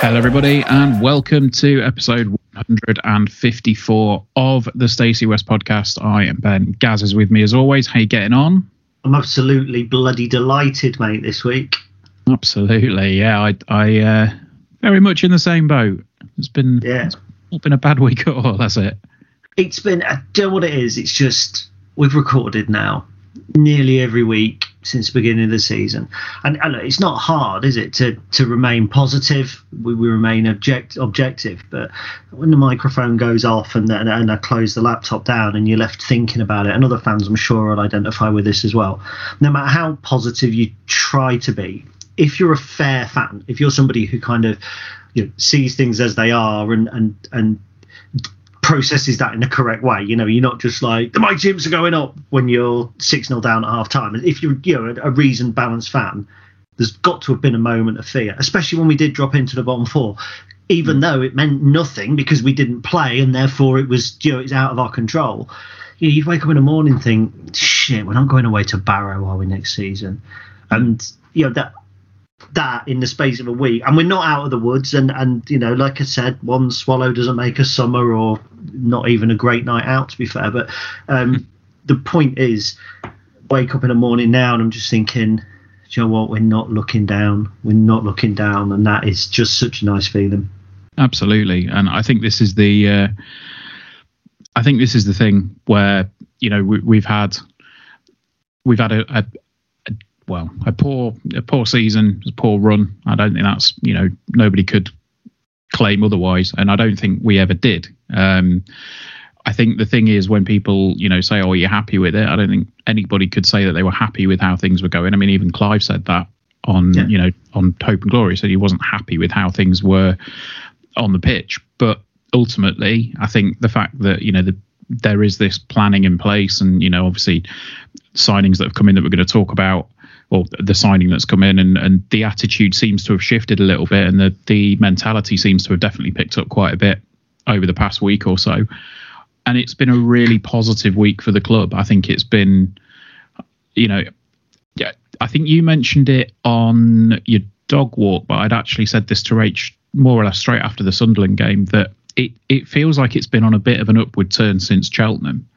Hello, everybody, and welcome to episode 154 of the Stacey West podcast. I am Ben. Gaz is with me as always. How you getting on? I'm absolutely bloody delighted, mate, this week. Absolutely, yeah. I, I, uh, very much in the same boat. It's been, Yeah. it's not been a bad week at all. That's it. It's been, I don't know what it is. It's just, we've recorded now nearly every week since the beginning of the season. And, and look, it's not hard, is it, to, to remain positive? We, we remain object, objective. But when the microphone goes off and, and, and I close the laptop down and you're left thinking about it, and other fans, I'm sure, will identify with this as well. No matter how positive you try to be, if you're a fair fan, if you're somebody who kind of you know, sees things as they are and and and processes that in the correct way. You know, you're not just like my imps are going up when you're six 0 down at half time. If you're you know a, a reasoned, balanced fan, there's got to have been a moment of fear, especially when we did drop into the bottom four. Even mm. though it meant nothing because we didn't play and therefore it was you know it's out of our control. You know, you'd wake up in the morning and think, shit, we're not going away to Barrow, are we next season? And you know that that in the space of a week. And we're not out of the woods. And and you know like i said one swallow doesn't make a summer or not even a great night out to be fair. But um the point is wake up in the morning now and i'm just thinking do you know what? We're not looking down. We're not looking down. And that is just such a nice feeling. Absolutely, and I think this is the, uh, I think this is the thing where you know we, we've had, we've had a, a well a poor a poor season, a poor run. I don't think that's you know nobody could claim otherwise, and I don't think we ever did. Um, I think the thing is when people you know say, "Oh, you're happy with it," I don't think anybody could say that they were happy with how things were going. I mean, even Clive said that on Yeah. you know on Hope and Glory, said he wasn't happy with how things were on the pitch. But ultimately, I think the fact that you know the, there is this planning in place, and you know obviously signings that have come in that we're going to talk about, or the signing that's come in, and and the attitude seems to have shifted a little bit, and the the mentality seems to have definitely picked up quite a bit over the past week or so. And it's been a really positive week for the club. I think it's been, you know, yeah, I think you mentioned it on your dog walk, but I'd actually said this to Rach more or less straight after the Sunderland game that it, it feels like it's been on a bit of an upward turn since Cheltenham.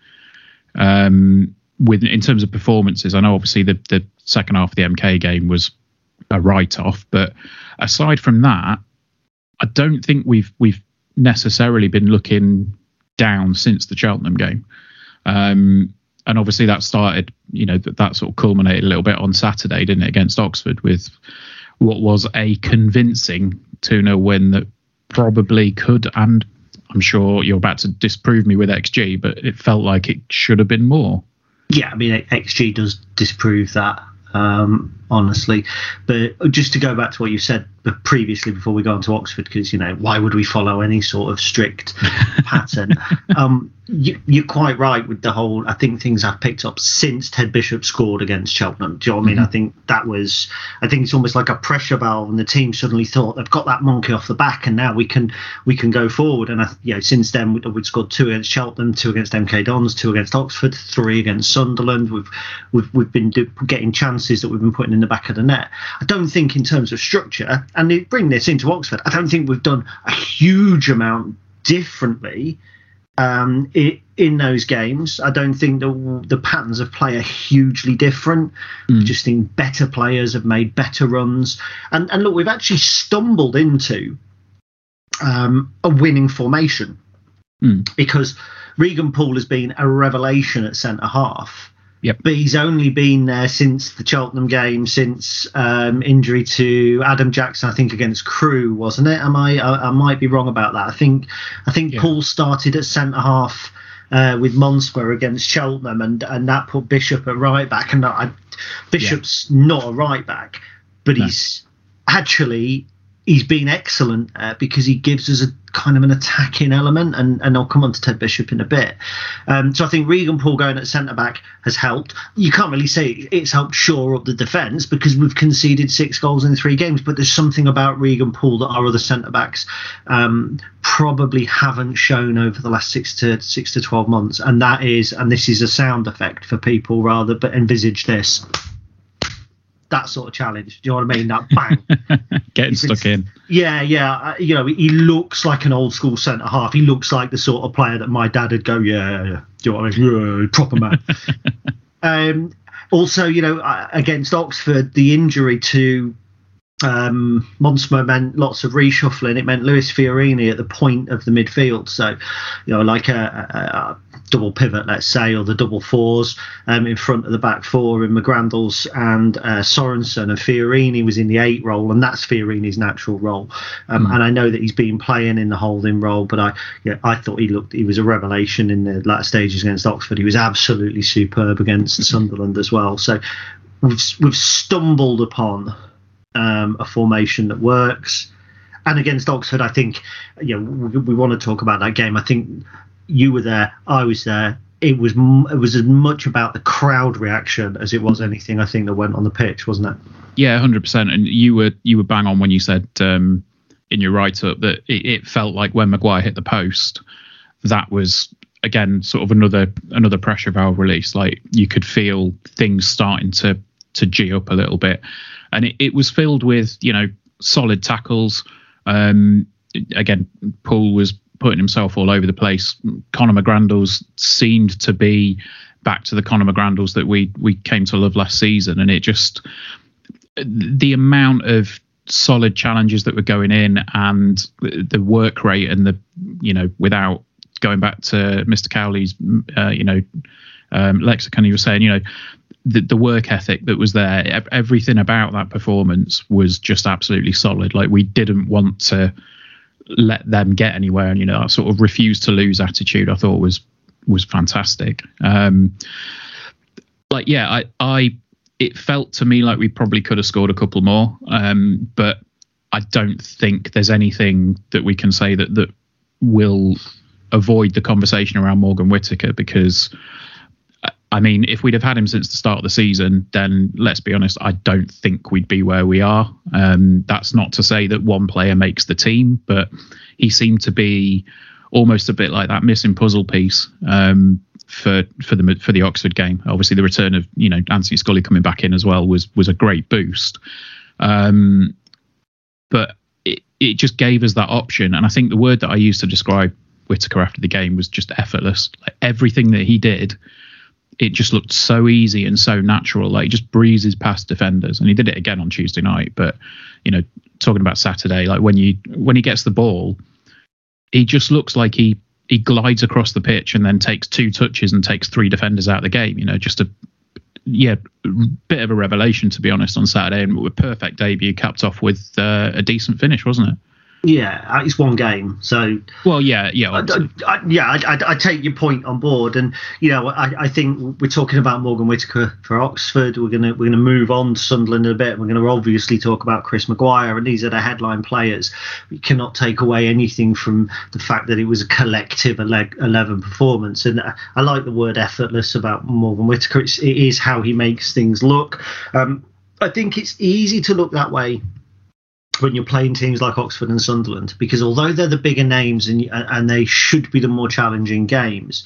Um, with in terms of performances, I know obviously the the second half of the MK game was a write off, but aside from that, I don't think we've we've necessarily been looking down since the Cheltenham game. Um, and obviously that started, you know, that, that sort of culminated a little bit on Saturday, didn't it, against Oxford with what was a convincing 2 0 win that probably could, and I'm sure you're about to disprove me with XG, but it felt like it should have been more. Yeah, I mean, XG does disprove that, um, honestly. But just to go back to what you said previously before we go on to Oxford because you know why would we follow any sort of strict pattern? Um, you, are quite right with the whole. I think things I've picked up since Ted Bishop scored against Cheltenham. Do you know what I mean? Mm-hmm. I think that was. I think it's almost like a pressure valve, and the team suddenly thought they've got that monkey off the back, and now we can we can go forward. And I, you know, since then we, have scored two against Cheltenham, two against MK Dons, two against Oxford, three against Sunderland. We've we've we've been do, getting chances that we've been putting in the back of the net. I don't think in terms of structure, and bring this into Oxford, I don't think we've done a huge amount differently um, it, in those games. I don't think the the patterns of play are hugely different. Mm. Just think better players have made better runs, and and look, we've actually stumbled into um, a winning formation mm. because Regan Poole has been a revelation at centre half. Yep. But he's only been there since the Cheltenham game, since um, injury to Adam Jackson, I think against Crewe, wasn't it? Am I? I, I might be wrong about that. I think I think yeah. Poole started at centre half uh, with Montsma against Cheltenham, and and that put Bishop at right back. And I, Bishop's yeah. not a right back, but no. he's actually he's been excellent uh, because he gives us a kind of an attacking element, and, and I'll come on to Ted Bishop in a bit. Um, so I think Regan Poole going at centre back has helped. You can't really say it's helped shore up the defence because we've conceded six goals in three games, but there's something about Regan Poole that our other centre backs um, probably haven't shown over the last six to six to twelve months, and that is, and this is a sound effect for people rather, but envisage this that sort of challenge. Do you know what I mean? That bang, getting stuck in. Yeah, yeah. Uh, you know, he looks like an old school centre half. He looks like the sort of player that my dad would go, yeah, yeah. Do you know what I mean? Yeah, proper man. um, also, you know, uh, against Oxford, the injury to um, Montsma meant lots of reshuffling. It meant Lewis Fiorini at the point of the midfield. So, you know, like a, a, a double pivot, let's say, or the double fours um, in front of the back four in McGrandles and uh, Sorensen. And Fiorini was in the eight role, and that's Fiorini's natural role. Um, mm. And I know that he's been playing in the holding role, but I, yeah, I thought he looked, he was a revelation in the latter stages against Oxford. He was absolutely superb against Sunderland as well. So we've, we've stumbled upon um, a formation that works. And against Oxford, I think, you know, we, we want to talk about that game. I think you were there, I was there. It was it was as much about the crowd reaction as it was anything I think that went on the pitch, wasn't it? Yeah, hundred percent. And you were you were bang on when you said um, in your write up that it, it felt like when Maguire hit the post, that was again sort of another another pressure valve release. Like you could feel things starting to to g up a little bit and it, it was filled with you know solid tackles. Um, again, Poole was putting himself all over the place. Conor McGrandles seemed to be back to the Conor McGrandles that we we came to love last season, and it just the amount of solid challenges that were going in and the work rate and the you know without going back to Mr. Cowley's uh, you know um, lexicon, he was saying you know the, the work ethic that was there, everything about that performance was just absolutely solid. Like we didn't want to let them get anywhere, and you know, that sort of refuse to lose attitude, I thought was was fantastic. Um, like yeah, I I it felt to me like we probably could have scored a couple more, um, but I don't think there's anything that we can say that that will avoid the conversation around Morgan Whittaker because I mean, if we'd have had him since the start of the season, then let's be honest, I don't think we'd be where we are. Um, that's not to say that one player makes the team, but he seemed to be almost a bit like that missing puzzle piece um, for for the for the Oxford game. Obviously, the return of you know Anthony Scully coming back in as well was was a great boost. Um, but it, it just gave us that option, and I think the word that I used to describe Whittaker after the game was just effortless. Like everything that he did it just looked so easy and so natural. Like he just breezes past defenders, and he did it again on Tuesday night. But you know, talking about Saturday, like when you when he gets the ball, he just looks like he he glides across the pitch and then takes two touches and takes three defenders out of the game. You know, just a yeah, bit of a revelation to be honest on Saturday, and a perfect debut capped off with uh, a decent finish, wasn't it? Yeah, uh, it's one game. So well, yeah, yeah, I, I, yeah. I, I, take your point on board, and you know, I, think we're talking about Morgan Whittaker for Oxford. We're gonna we're gonna move on to Sunderland a bit. We're gonna obviously talk about Chris Maguire, and these are the headline players. We cannot take away anything from the fact that it was a collective eleven performance, and I like the word effortless about Morgan Whittaker. It's, it is how he makes things look. Um, I think it's easy to look that way when you're playing teams like Oxford and Sunderland, because although they're the bigger names and and they should be the more challenging games,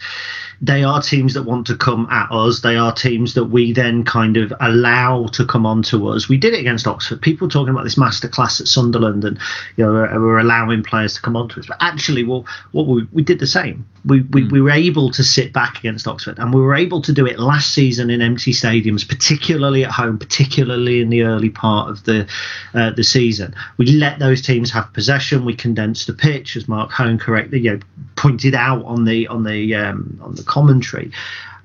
they are teams that want to come at us. They are teams that we then kind of allow to come on to us. We did it against Oxford. People talking about this masterclass at Sunderland and you know we're, we're allowing players to come on to us. But actually, well, what we, we did the same. We, we, mm. we were able to sit back against Oxford, and we were able to do it last season in empty stadiums, particularly at home, particularly in the early part of the uh, the season. We let those teams have possession. We condensed the pitch, as Mark Hone correctly you know, pointed out on the on the um, on the commentary.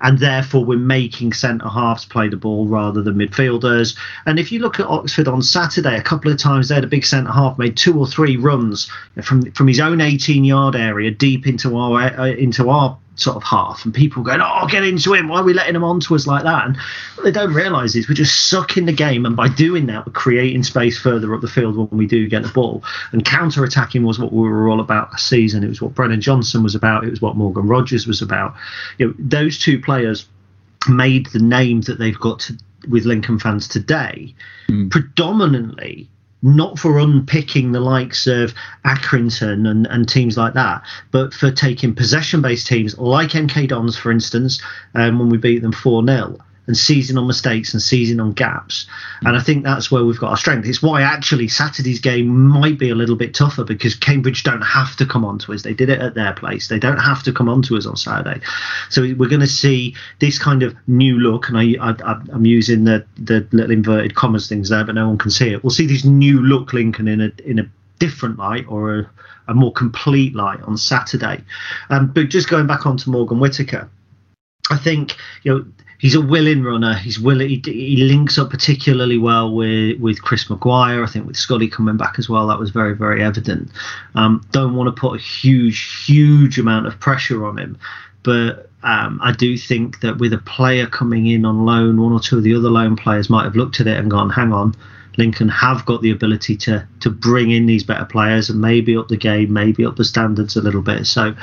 And therefore, we're making centre halves play the ball rather than midfielders. And if you look at Oxford on Saturday, a couple of times there, the big centre half made two or three runs from from his own 18 yard area deep into our uh, into our sort of half, and people going, "Oh, get into him! Why are we letting him on to us like that?" And what they don't realise is we're just sucking the game, and by doing that, we're creating space further up the field when we do get the ball. And counter attacking was what we were all about last season. It was what Brennan Johnson was about. It was what Morgan Rogers was about. You know, those two players made the name that they've got to, with Lincoln fans today, mm. predominantly not for unpicking the likes of Accrington and, and teams like that, but for taking possession based teams like MK Dons, for instance, um, when we beat them 4 0 and seizing on mistakes and seizing on gaps. And I think that's where we've got our strength. It's why actually Saturday's game might be a little bit tougher because Cambridge don't have to come on to us. They did it at their place. They don't have to come on to us on Saturday. So we're going to see this kind of new look, and I, am using the, the little inverted commas things there, but no one can see it. We'll see this new look Lincoln in a in a different light or a, a more complete light on Saturday. Um, but just going back on to Morgan Whittaker. I think you know he's a willing runner. He's willing. He, he, links up particularly well with with Chris Maguire. I think with Scotty coming back as well, that was very very evident. Um, don't want to put a huge huge amount of pressure on him, but um, I do think that with a player coming in on loan, one or two of the other loan players might have looked at it and gone, "Hang on." Lincoln have got the ability to to bring in these better players and maybe up the game, maybe up the standards a little bit. So,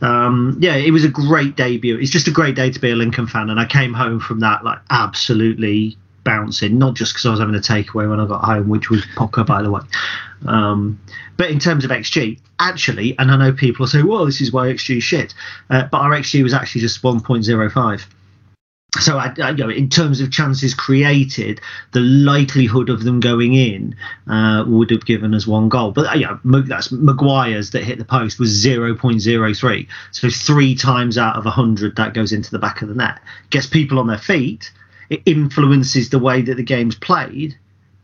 um, yeah, it was a great debut. It's just a great day to be a Lincoln fan, and I came home from that like absolutely bouncing. Not just because I was having a takeaway when I got home, which was Poker, by the way. Um, but in terms of XG, actually, and I know people say, "Well, this is why XG is shit," uh, but our XG was actually just 1.05 so I, I, you know, in terms of chances created, the likelihood of them going in uh, would have given us one goal. But uh, yeah, that's Maguire's that hit the post was 0.03. So three times out of 100 that goes into the back of the net. Gets people on their feet. It influences the way that the game's played,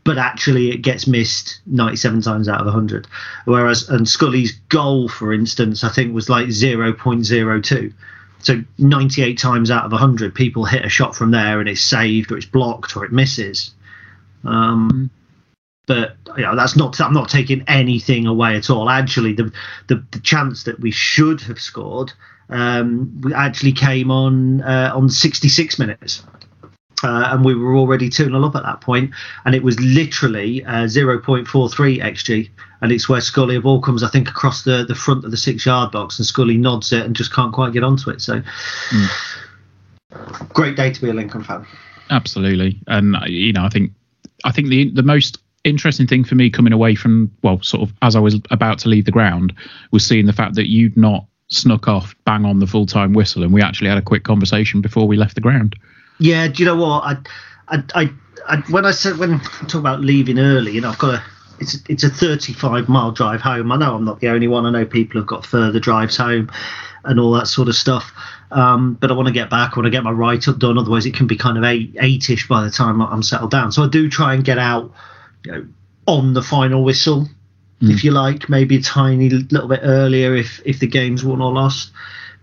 but actually it gets missed 97 times out of 100. Whereas and Scully's goal, for instance, I think was like 0.02. So 98 times out of 100, people hit a shot from there and it's saved or it's blocked or it misses. Um, but you know, that's not. I'm not taking anything away at all. Actually, the the, the chance that we should have scored um, actually came on uh, on 66 minutes. Uh, and we were already 2 0 up at that point, and it was literally uh, 0.43 xg, and it's where Scully of all comes, I think, across the, the front of the six yard box, and Scully nods it and just can't quite get onto it. So, mm. great day to be a Lincoln fan. Absolutely, and you know, I think I think the the most interesting thing for me coming away from well, sort of as I was about to leave the ground, was seeing the fact that you'd not snuck off bang on the full time whistle, and we actually had a quick conversation before we left the ground. Yeah, do you know what? I, I, I, I when I said when I talk about leaving early, you know, I've got a it's it's a 35 mile drive home. I know I'm not the only one. I know people have got further drives home and all that sort of stuff. Um, but I want to get back. I want to get my write up done. Otherwise, it can be kind of eight eight-ish by the time I'm settled down. So I do try and get out, you know, on the final whistle, mm. if you like, maybe a tiny little bit earlier if if the game's won or lost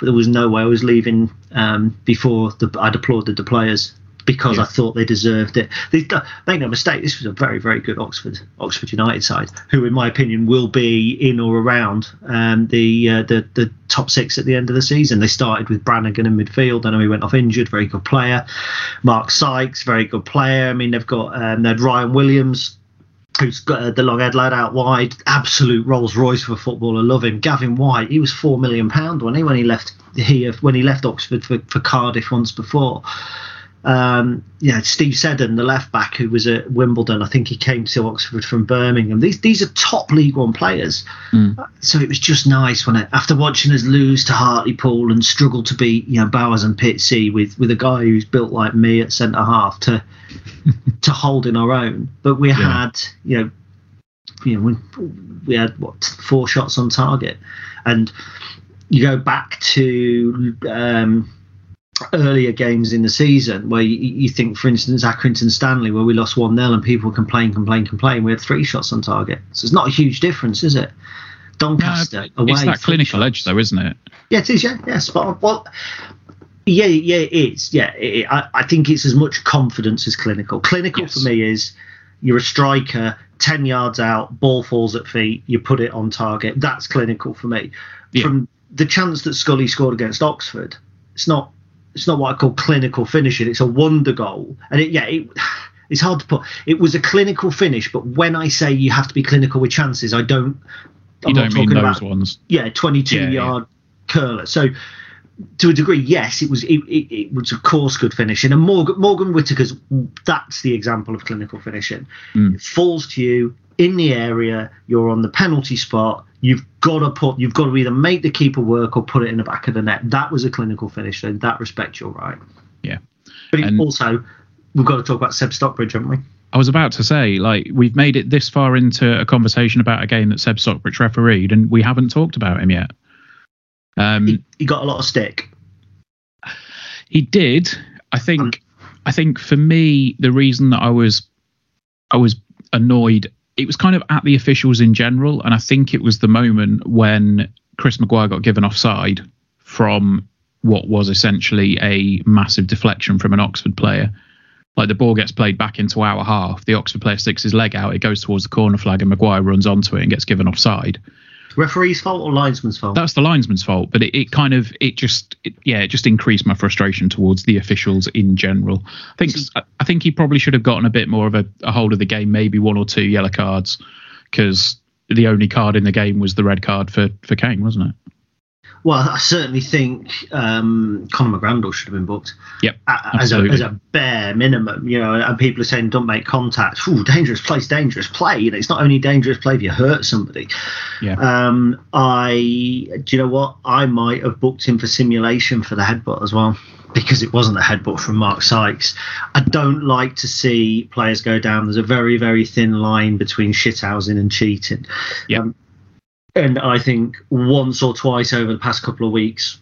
but there was no way I was leaving um, before the, I'd applauded the players because Yeah. I thought they deserved it. They, make no mistake, this was a very, very good Oxford Oxford United side, who, in my opinion, will be in or around um, the, uh, the the top six at the end of the season. They started with Brannigan in midfield. I know he went off injured, very good player. Mark Sykes, very good player. I mean, they've got um, they had Ryan Williams. Who's got uh, the long head lad out wide? Absolute Rolls Royce for a footballer. Love him. Gavin Whyte. He was four million pound when he when he left here when he left Oxford for, for Cardiff once before um, yeah, Steve Seddon, the left back who was at Wimbledon, I think he came to Oxford from Birmingham. These these are top League One players, so it was just nice when it, after watching us lose to Hartlepool and struggle to beat you know Bowers and Pitsea with with a guy who's built like me at centre half to to holding our own. But we had you know you know we, we had what four shots on target, and you go back to. Um, earlier games in the season where you, you think, for instance, Accrington Stanley, where we lost 1 0 and people complain, complain, complain. We had three shots on target. So it's not a huge difference, is it? Doncaster No, away. it's that clinical shots. edge, though, isn't it? Yeah, it is. Yeah, yeah, spot on. Well, yeah, yeah, it is. Yeah, it, I, I think it's as much confidence as clinical. Clinical Yes. for me is you're a striker, 10 yards out, ball falls at feet, you put it on target. That's clinical for me. Yeah. From the chance that Scully scored against Oxford, it's not it's not what I call clinical finishing. It's a wonder goal, and it, yeah, it, it's hard to put. It was a clinical finish, but when I say you have to be clinical with chances, I don't. You I'm not don't mean those about ones. yeah, 22 Yeah, yeah. yard curler. So to a degree, yes, it was it, it, it was of course good finishing. And Morgan Morgan Whittaker's that's the example of clinical finishing. Mm. It falls to you in the area, you're on the penalty spot. You've got to put, you've got to either make the keeper work or put it in the back of the net. That was a clinical finish. So in that respect, you're right. Yeah. But And- also, we've got to talk about Seb Stockbridge, haven't we? I was about to say, like, we've made it this far into a conversation about a game that Seb Stockbridge refereed, and we haven't talked about him yet. Um, He, he got a lot of stick. He did. I think. I think for me, the reason that I was, I was annoyed. It was kind of at the officials in general, and I think it was the moment when Chris Maguire got given offside from what was essentially a massive deflection from an Oxford player. Like the ball gets played back into our half, the Oxford player sticks his leg out, it goes towards the corner flag, and Maguire runs onto it and gets given offside Referee's fault or linesman's fault? that's the linesman's fault but it, it kind of it just it, yeah it just increased my frustration towards the officials in general. I think i think he probably should have gotten a bit more of a, a hold of the game maybe one or two yellow cards because the only card in the game was the red card for for kane wasn't it Well, I certainly think um, Conor McGrandle should have been booked yep as a, as a bare minimum. You know, and people are saying don't make contact. Ooh, dangerous place, dangerous play. You know, it's not only dangerous play if you hurt somebody. yeah Um, I do you know what? I might have booked him for simulation for the headbutt as well because it wasn't a headbutt from Mark Sykes. I don't like to see players go down. There's a very very thin line between shithousing and cheating. Yep. Um, and I think once or twice over the past couple of weeks,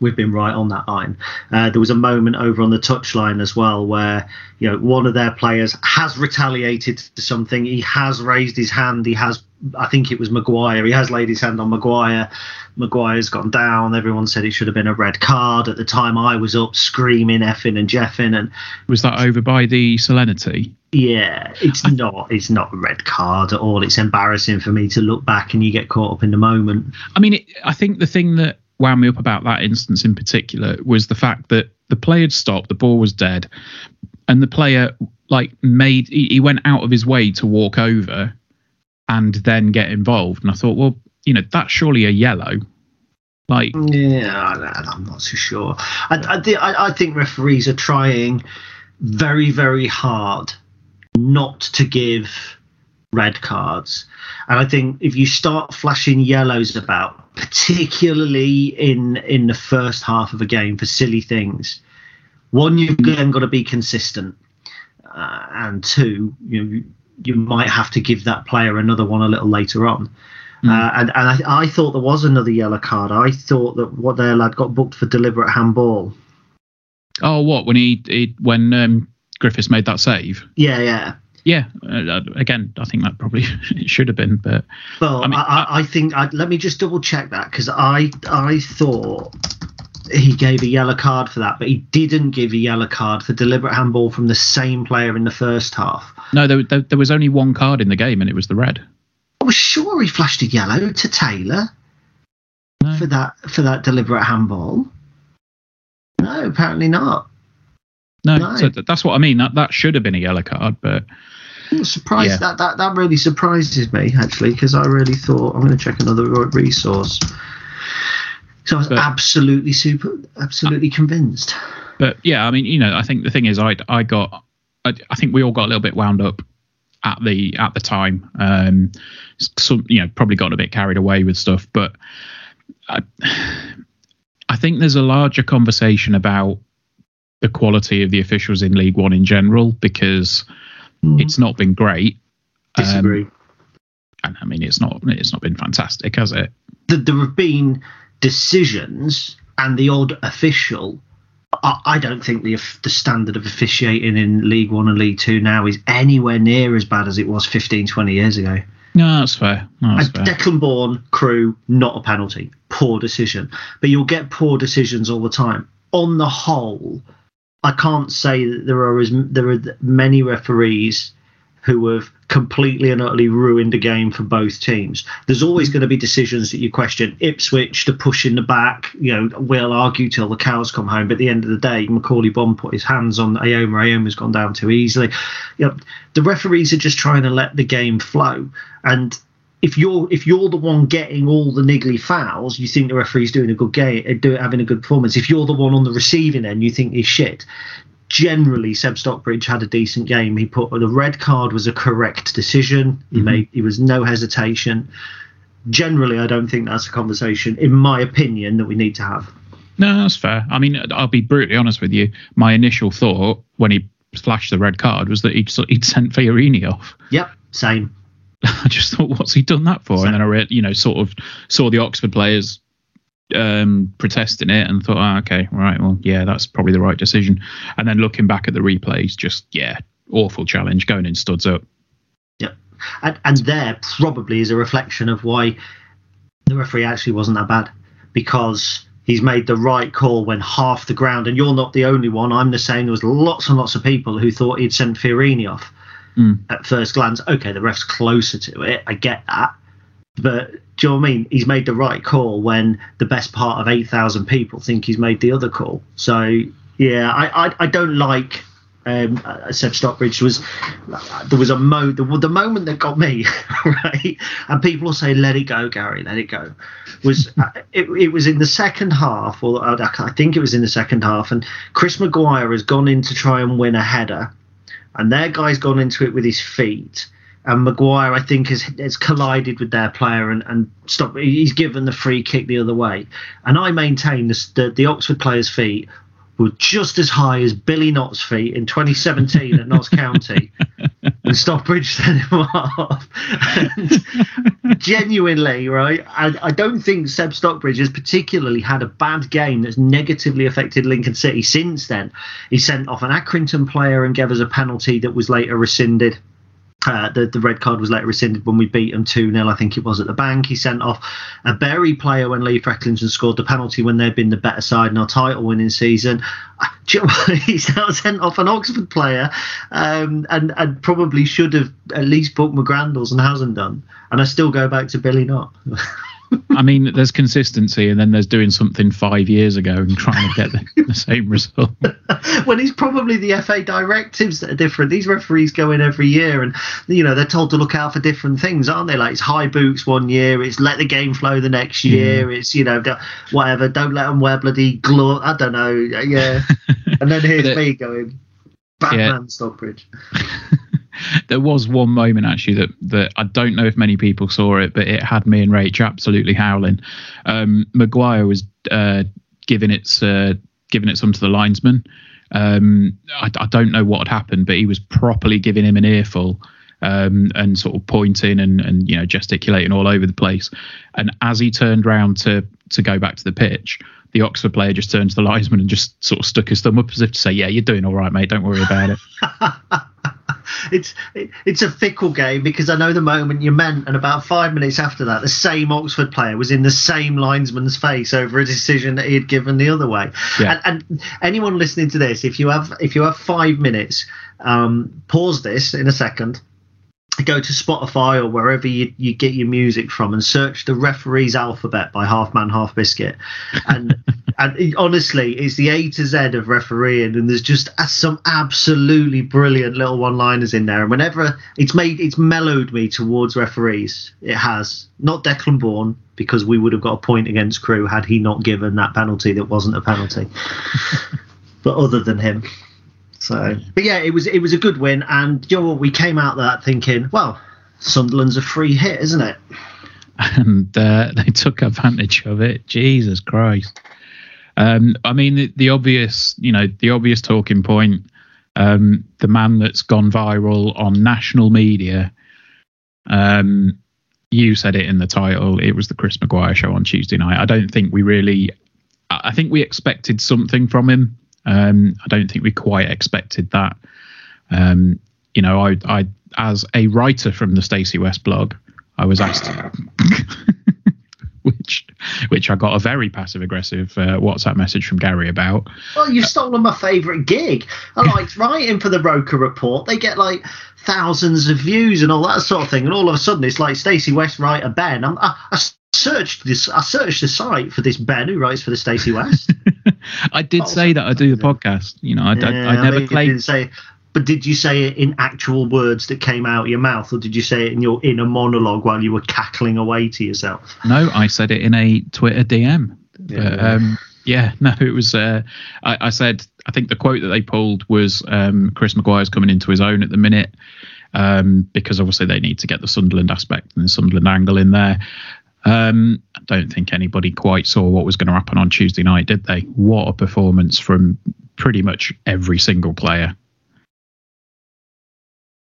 we've been right on that line. Uh, there was a moment over on the touchline as well where you know one of their players has retaliated to something. He has raised his hand. He has, I think it was Maguire. He has laid his hand on Maguire. Maguire's gone down. Everyone said it should have been a red card. At the time, I was up screaming, effing and jeffing, and was that over by the salinity yeah, it's not. It's not a red card at all. It's embarrassing for me to look back and you get caught up in the moment. I mean, it, I think the thing that wound me up about that instance in particular was the fact that the play had stopped, the ball was dead, and the player like made he, he went out of his way to walk over and then get involved. And I thought, well, you know, that's surely a yellow. Like, Yeah, I'm not so sure. I, I, I I think referees are trying very, very hard not to give red cards. And I think if you start flashing yellows about, particularly in in the first half of a game for silly things, one you've then got to be consistent, uh, and two, you, you might have to give that player another one a little later on. Uh, and and I, I thought there was another yellow card. I thought that what their lad got booked for deliberate handball. oh, what when he, he when um, Griffiths made that save? Yeah, yeah. Yeah, uh, again, I think that probably it should have been, but Well, I mean, I, I, I think I, let me just double check that because I I thought he gave a yellow card for that, but he didn't give a yellow card for deliberate handball from the same player in the first half. No, there, there, there was only one card in the game, and it was the red. Was sure he flashed a yellow to Taylor No. for that for that deliberate handball. No, apparently not. No, No. so th- that's what I mean. That that should have been a yellow card, but I'm surprised Yeah. that, that that really surprises me actually because I really thought I'm going to check another resource. So I was But- absolutely super, absolutely convinced. but yeah, I mean, you know, I think the thing is, I I got, I, I think we all got a little bit wound up at the at the time. Um, some you know probably got a bit carried away with stuff, but I, I think there's a larger conversation about the quality of the officials in League One in general because it's not been great. Um, Disagree. and I mean, it's not it's not been fantastic, has it? Th- there have been decisions and the odd official. I, I don't think the the standard of officiating in League One and League Two now is anywhere near as bad as it was 15, 20 years ago. No, that's fair. No, that's A fair. Declan Bourne Crewe, not a penalty. Poor decision. But you'll get poor decisions all the time. On the whole, I can't say that there are as there are many referees who have completely and utterly ruined the game for both teams. There's always going to be decisions that you question. Ipswich, the push in the back, you know, we'll argue till the cows come home. But at the end of the day, Macauley Bonne put his hands on Eyoma. Eyoma's gone down too easily. You know, the referees are just trying to let the game flow. And if you're if you're the one getting all the niggly fouls, you think the referee's doing a good game, uh, do having a good performance. If you're the one on the receiving end, you think he's shit. Generally, Seb Stockbridge had a decent game. He put the red card was a correct decision. He mm-hmm. made he was no hesitation. Generally, I don't think that's a conversation, in my opinion, that we need to have. No, that's fair. I mean, I'll be brutally honest with you. My initial thought when he flashed the red card was that he'd he'd sent Fiorini off. Yep, same. I just thought, what's he done that for? And then I read, you know, sort of saw the Oxford players um, protesting it and thought, oh, okay, right, well, yeah, that's probably the right decision. And then looking back at the replays, just yeah, awful challenge going in studs up. Yep. And, and there probably is a reflection of why the referee actually wasn't that bad because he's made the right call when half the ground, and you're not the only one. I'm the same. There was lots and lots of people who thought he'd sent Fiorini off at first glance. Okay, the ref's closer to it. I get that. But do you know what I mean? He's made the right call when the best part of 8,000 people think he's made the other call. So, yeah, I, I, I don't like um, uh, Seb Stockbridge was there was a mo the, the moment that got me right, and people will say let it go, Gary, let it go. Was uh, it, it was in the second half, or uh, I think it was in the second half, and Chris Maguire has gone in to try and win a header, and their guy's gone into it with his feet. And Maguire, I think, has, has collided with their player and, and stopped. He's given the free kick the other way. And I maintain this, the, the Oxford player's feet were just as high as Billy Knott's feet in 2017 at Notts County. And Stockbridge sent him off. And genuinely, right? I, I don't think Seb Stockbridge has particularly had a bad game that's negatively affected Lincoln City since then. He sent off an Accrington player and gave us a penalty that was later rescinded. Uh, the, the red card was later rescinded when we beat them 2 0, I think it was at the bank. He sent off a Bury player when Lee Frecklington scored the penalty when they'd been the better side in our title winning season. He's now sent off an Oxford player um, and, and probably should have at least booked McGrandles and hasn't done. And I still go back to Billy Knott. I mean, there's consistency, and then there's doing something five years ago and trying to get the, the same result. well, it's probably the FA directives that are different. These referees go in every year, and you know they're told to look out for different things, aren't they? Like it's high boots one year, it's let the game flow the next year, it's you know whatever. Don't let them wear bloody glove. I don't know. Yeah, and then here's it- me going, Batman Yeah. Stockbridge. there was one moment actually that that I don't know if many people saw it, but it had me and Rach absolutely howling. Um, Maguire was uh, giving its uh, giving it some to the linesman. Um, I, I don't know what had happened, but he was properly giving him an earful. Um, and sort of pointing and, and you know gesticulating all over the place. And as he turned round to to go back to the pitch, the Oxford player just turned to the linesman and just sort of stuck his thumb up as if to say, "Yeah, you're doing all right, mate. Don't worry about it." it's it, it's a fickle game because I know the moment you meant, and about five minutes after that, the same Oxford player was in the same linesman's face over a decision that he had given the other way. Yeah. And, and anyone listening to this, if you have if you have five minutes, um, pause this in a second go to Spotify or wherever you, you get your music from and search the referee's alphabet by Half Man Half Biscuit, and and it- honestly, it's the A to Z of refereeing, and there's just some absolutely brilliant little one-liners in there. And whenever it's made, it's mellowed me towards referees. It has not Declan Bourne because we would have got a point against Crewe had he not given that penalty that wasn't a penalty. but other than him. So, but yeah, it was it was a good win, and you know? We came out of that thinking, well, Sunderland's a free hit, isn't it? and uh, they took advantage of it. Jesus Christ! Um, I mean, the, the obvious, you know, the obvious talking point. Um, the man that's gone viral on national media. Um, you said it in the title. It was the Chris Maguire show on Tuesday night. I don't think we really. I think we expected something from him. Um, I don't think we quite expected that. Um, you know, I, I, as a writer from the Stacey West blog, I was asked, which, which I got a very passive aggressive uh, WhatsApp message from Gary about. Well, you've stolen my favourite gig. I liked writing for the Roker Report. They get like thousands of views and all that sort of thing, and all of a sudden it's like Stacey West writer Ben. I'm, I, I searched this. I searched the site for this Ben who writes for the Stacey West. I did say that I do the podcast. You know, I, I, Yeah, I never know you claimed. say. But did you say it in actual words that came out of your mouth, or did you say it in your inner monologue while you were cackling away to yourself? No, I said it in a Twitter DM. But, Yeah. um, yeah, no, it was. Uh, I, I said, I think the quote that they pulled was um, Chris Maguire's coming into his own at the minute um, because obviously they need to get the Sunderland aspect and the Sunderland angle in there. Um, I don't think anybody quite saw what was going to happen on Tuesday night, did they? What a performance from pretty much every single player.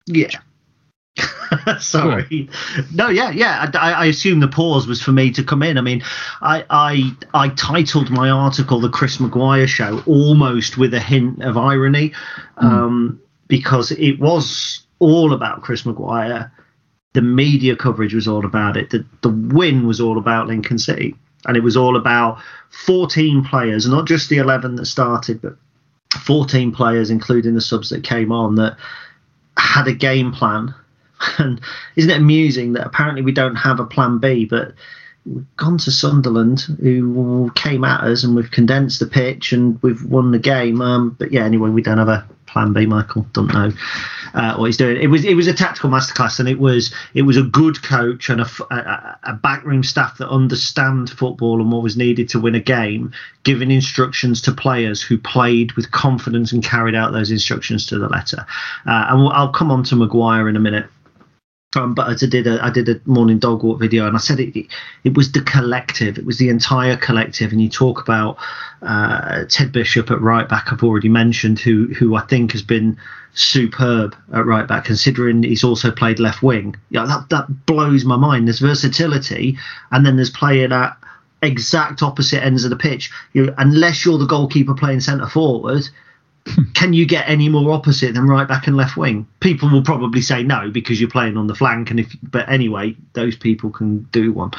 Yeah. Sorry. No, yeah, yeah. I, I assume the pause was for me to come in. I mean, I, I I titled my article "The Chris Maguire Show" almost with a hint of irony, um, because it was all about Chris Maguire. The media coverage was all about it. The the win was all about Lincoln City, and it was all about 14 players, not just the 11 that started, but 14 players, including the subs that came on, that had a game plan. And isn't it amusing that apparently we don't have a plan B, but we've gone to Sunderland, who came at us, and we've condensed the pitch and we've won the game. Um, but yeah, anyway, we don't have a plan B. Michael don't know uh, what he's doing. It was it was a tactical masterclass, and it was it was a good coach and a a backroom staff that understand football and what was needed to win a game, giving instructions to players who played with confidence and carried out those instructions to the letter. Uh, and we'll, I'll come on to Maguire in a minute. Um, but as I did a I did a morning dog walk video, and I said it, it was the collective, it was the entire collective. And you talk about uh, Ted Bishop at right back, I've already mentioned, who who I think has been superb at right back, considering he's also played left wing. Yeah, that that blows my mind. There's versatility, and then there's playing at exact opposite ends of the pitch. You, unless you're the goalkeeper playing centre forward, can you get any more opposite than right back and left wing? People will probably say no because you're playing on the flank, and if but anyway, those people can do one.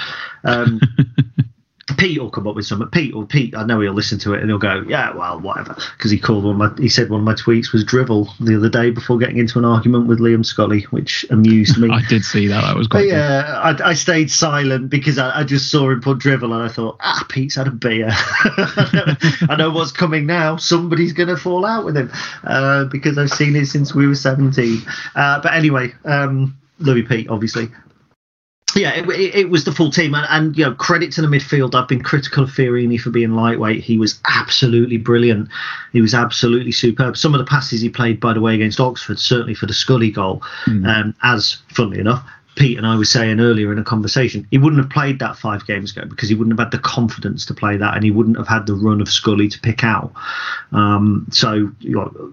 Um, Pete will come up with something. Pete or Pete, I know he'll listen to it and he'll go, yeah, well, whatever, because he called one. Of my, he said one of my tweets was drivel the other day before getting into an argument with Liam Scully, which amused me. I did see that. That was But quite good. yeah, I, I stayed silent because I, I just saw him put drivel and I thought, ah, Pete's had a beer. I know what's coming now. Somebody's going to fall out with him uh, because I've seen it since we were 17. Uh, but anyway, um, Louis Pete, obviously. Yeah, it, it, it was the full team, and, and you know, credit to the midfield. I've been critical of Fiorini for being lightweight. He was absolutely brilliant. He was absolutely superb. Some of the passes he played, by the way, against Oxford, certainly for the Scully goal, um, as funnily enough, Pete and I were saying earlier in a conversation, he wouldn't have played that five games ago because he wouldn't have had the confidence to play that, and he wouldn't have had the run of Scully to pick out. Um, so, you know,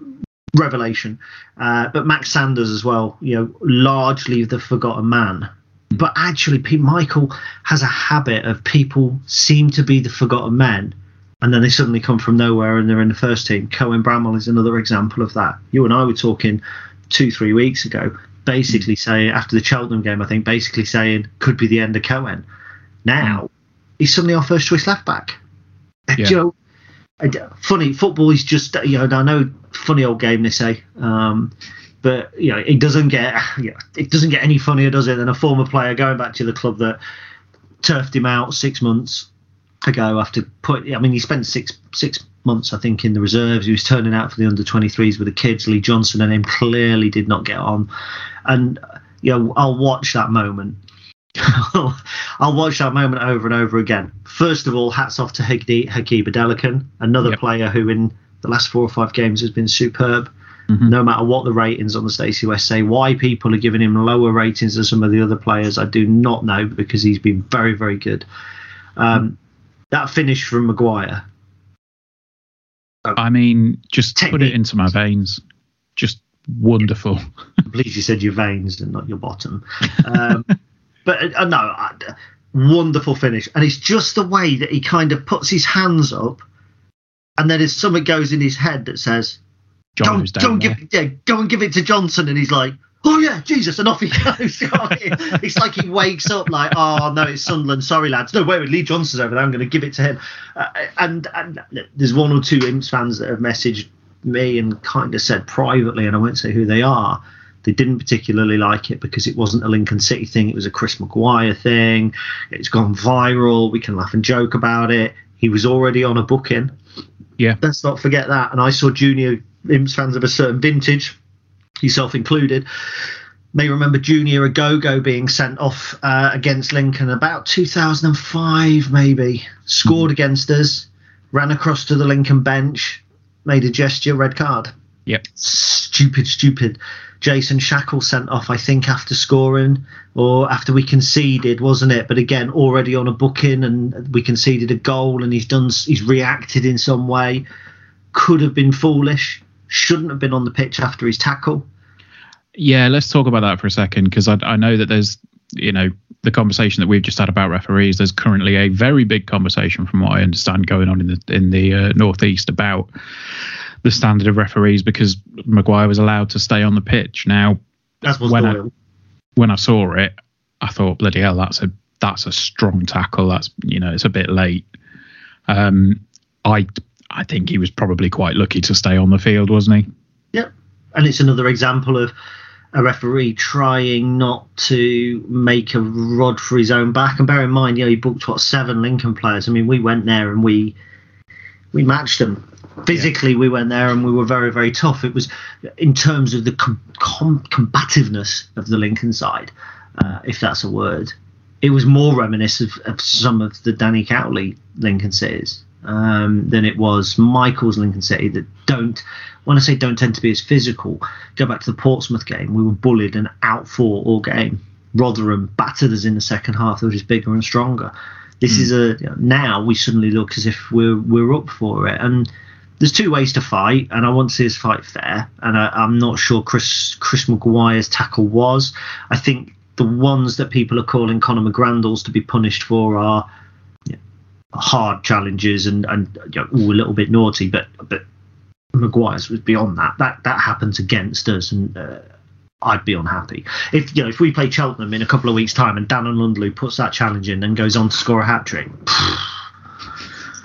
revelation. Uh, but Max Sanders as well, you know, largely the forgotten man. But actually, Michael has a habit of people seem to be the forgotten men, and then they suddenly come from nowhere and they're in the first team. Cohen Bramwell is another example of that. You and I were talking two, three weeks ago, basically hmm. saying after the Cheltenham game, I think basically saying could be the end of Cohen. Now hmm. he's suddenly our first choice left back. Uh, yeah. You know, uh, funny football is just you know I know funny old game they say, um, but you know it doesn't get you know, it doesn't get any funnier, does it, than a former player going back to the club that turfed him out six months ago after put. I mean, he spent six six months, I think, in the reserves. He was turning out for the under 23s with the kids. Lee Johnson and him clearly did not get on, and you know I'll watch that moment. I'll watch that moment over and over again. First of all, hats off to Hagdi Hakeeb Adelakun, another Yep. player who in the last four or five games has been superb. Mhm. No matter what the ratings on the Stacey West say, why people are giving him lower ratings than some of the other players, I do not know because he's been very, very good. Um, that finish from Maguire, I mean, just put it into my veins. Just wonderful. I'm pleased you said your veins and not your bottom. Um, but uh, no, uh, wonderful finish, and it's just the way that he kind of puts his hands up, and then there's something goes in his head that says, John "Don't, don't give, yeah, go and give it to Johnson," and he's like. Oh yeah, Jesus! And off he goes. it's like he wakes up like, oh no, it's Sunderland. Sorry, lads. No, wait, Lee Johnson's over there. I'm going to give it to him. Uh, and, and there's one or two Imps fans that have messaged me and kind of said privately, and I won't say who they are. They didn't particularly like it because it wasn't a Lincoln City thing. It was a Chris Maguire thing. It's gone viral. We can laugh and joke about it. He was already on a booking. Yeah. Let's not forget that. And I saw junior Imps fans of a certain vintage, yourself included, may remember Junior Agogo being sent off uh, against Lincoln about 2005, maybe. Scored against us, ran across to the Lincoln bench, made a gesture, red card Yep. stupid, stupid. Jason Shackell sent off, I think, after scoring or after we conceded, wasn't it? But again, already on a booking, and we conceded a goal, and he's done, he's reacted in some way. Could have been foolish. Shouldn't have been on the pitch after his tackle. Yeah, let's talk about that for a second because I, I know that there's, you know, the conversation that we've just had about referees. There's currently a very big conversation, from what I understand, going on in the in the uh, northeast about the standard of referees because Maguire was allowed to stay on the pitch. Now, was when I, when I saw it, I thought, bloody hell, that's a that's a strong tackle. That's you know, it's a bit late. Um, I I think he was probably quite lucky to stay on the field, wasn't he? Yep. And it's another example of a referee trying not to make a rod for his own back. And bear in mind, you know, he booked what seven Lincoln players. I mean, we went there and we we matched them. Physically, we went there and we were very, very tough. It was in terms of the com- com- combativeness of the Lincoln side, uh, if that's a word. It was more reminiscent of, of some of the Danny Cowley Lincoln cities um, than it was Michael's Lincoln City that don't. When I say don't tend to be as physical, go back to the Portsmouth game. We were bullied and out for all game. Rotherham battered us in the second half. They were just bigger and stronger. This is a you know, now we suddenly look as if we're we're up for it. And there's two ways to fight, and I want to see us fight fair. And I, I'm not sure Chris Chris Maguire's tackle was. I think the ones that people are calling Conor McGrandles to be punished for are hard challenges and and you know, ooh, a little bit naughty, but but Maguire's was beyond that. That that happens against us, and uh, I'd be unhappy if you know if we play Cheltenham in a couple of weeks' time and Dan N'Lundulu puts that challenge in and goes on to score a hat trick.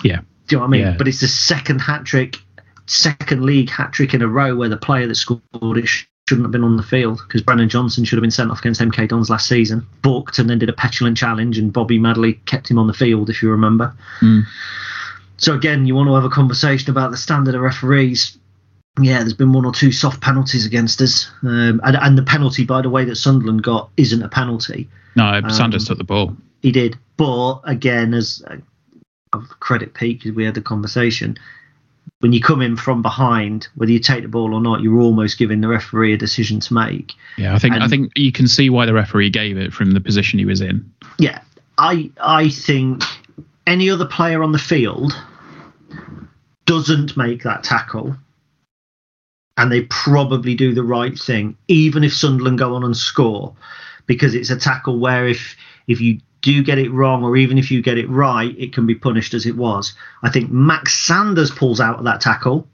Yeah. Do you know what I mean? Yeah. But it's the second hat trick, second league hat trick in a row where the player that scored it shouldn't have been on the field because Brennan Johnson should have been sent off against MK Dons last season, booked and then did a petulant challenge, and Bobby Madley kept him on the field, if you remember. Mm. So again, you want to have a conversation about the standard of referees. Yeah, there's been one or two soft penalties against us, um, and, and the penalty, by the way, that Sunderland got isn't a penalty. No, Sanders took the ball. He did, but again, as uh, credit Pete because we had the conversation. When you come in from behind, whether you take the ball or not, you're almost giving the referee a decision to make. Yeah, I think I think you can see why the referee gave it from the position he was in. Yeah, I I think any other player on the field doesn't make that tackle, and they probably do the right thing, even if Sunderland go on and score, because it's a tackle where if if you do get it wrong, or even if you get it right, it can be punished as it was. I think Max Sanders pulls out of that tackle,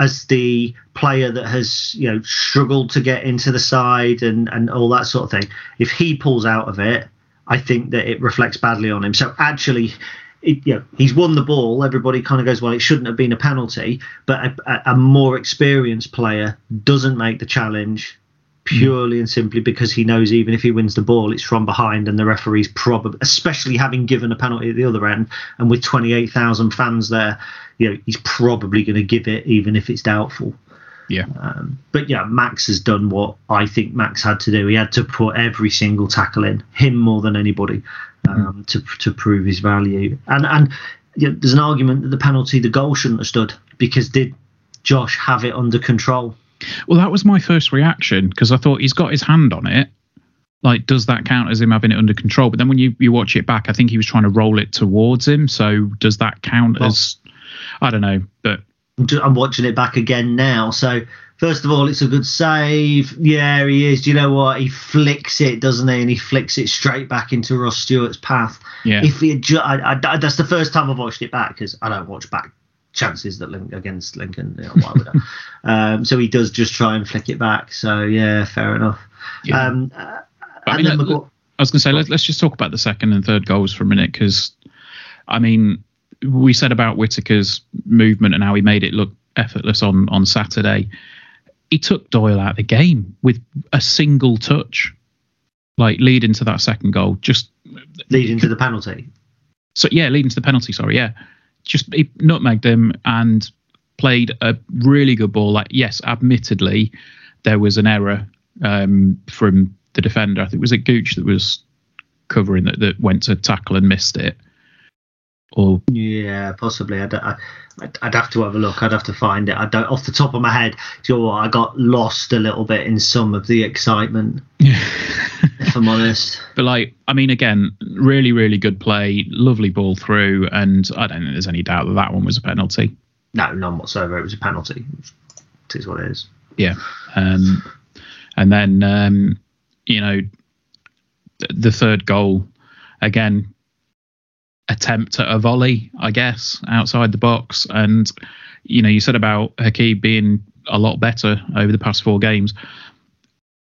as the player that has you know struggled to get into the side and and all that sort of thing. If he pulls out of it, I think that it reflects badly on him. So actually. It, you know, he's won the ball. Everybody kind of goes, well, it shouldn't have been a penalty. But a, a more experienced player doesn't make the challenge purely and simply because he knows even if he wins the ball, it's from behind, and the referee's probably, especially having given a penalty at the other end, and with 28,000 fans there, you know, he's probably going to give it even if it's doubtful. Yeah. Um, but yeah, Max has done what I think Max had to do. He had to put every single tackle in, him more than anybody, um, mm. to to prove his value. And and you know, there's an argument that the penalty, the goal shouldn't have stood because did Josh have it under control? Well, that was my first reaction because I thought he's got his hand on it. Like, does that count as him having it under control? But then when you, you watch it back, I think he was trying to roll it towards him. So does that count well, as? I don't know, but I'm watching it back again now. So first of all, it's a good save. Yeah, he is. Do you know what? He flicks it, doesn't he? And he flicks it straight back into Ross Stewart's path. Yeah. If he, I, I, that's the first time I've watched it back because I don't watch back chances that Link against Lincoln. You know, why would I? um, so he does just try and flick it back. So yeah, fair enough. Yeah. Um, uh, I, mean, I was going to say let, us just talk about the second and third goals for a minute because, I mean, we said about Whittaker's movement and how he made it look effortless on on Saturday. He took Doyle out of the game with a single touch, like leading to that second goal. Just leading to the penalty. So yeah, leading to the penalty. Sorry, yeah just he nutmegged him and played a really good ball. Like, yes, admittedly, there was an error um, from the defender. I think it was a Gooch that was covering that, that went to tackle and missed it. Or yeah, possibly. I'd, I, I'd have to have a look. I'd have to find it. I don't off the top of my head. Do you know what? I got lost a little bit in some of the excitement. if I'm honest. But like, I mean, again, really, really good play, lovely ball through, and I don't think there's any doubt that that one was a penalty. No, none whatsoever. It was a penalty. It is what it is. Yeah, um, and then um, you know, the third goal again attempt at a volley, I guess, outside the box. And, you know, you said about Hakeeb being a lot better over the past four games.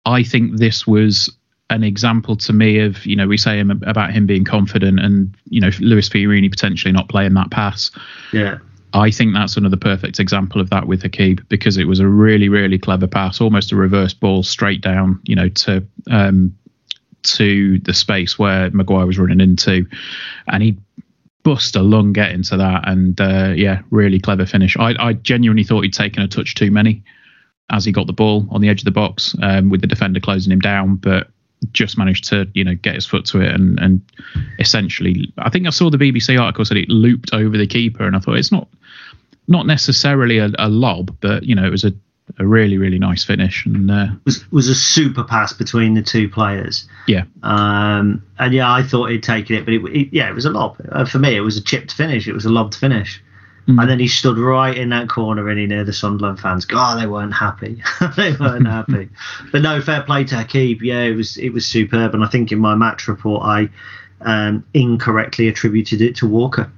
I think this was an example to me of, you know, we say him about him being confident and, you know, Lewis Fiorini potentially not playing that pass. Yeah. I think that's another perfect example of that with Hakeeb because it was a really, really clever pass, almost a reverse ball straight down, you know, to um, to the space where Maguire was running into, and he bust a lung get into that. And uh, yeah, really clever finish. I, I, genuinely thought he'd taken a touch too many as he got the ball on the edge of the box um, with the defender closing him down, but just managed to you know get his foot to it and and essentially I think I saw the BBC article said it looped over the keeper and I thought it's not not necessarily a, a lob but you know it was a a really really nice finish and uh, was was a super pass between the two players. Yeah. Um, and yeah, I thought he'd taken it, but it, it, yeah, it was a lob. Uh, for me, it was a chipped finish. It was a lobbed finish. Mm. And then he stood right in that corner, and he near the Sunderland fans. God, they weren't happy. they weren't happy. But no, fair play to Hakeeb. Yeah, it was it was superb. And I think in my match report, I um, incorrectly attributed it to Walker.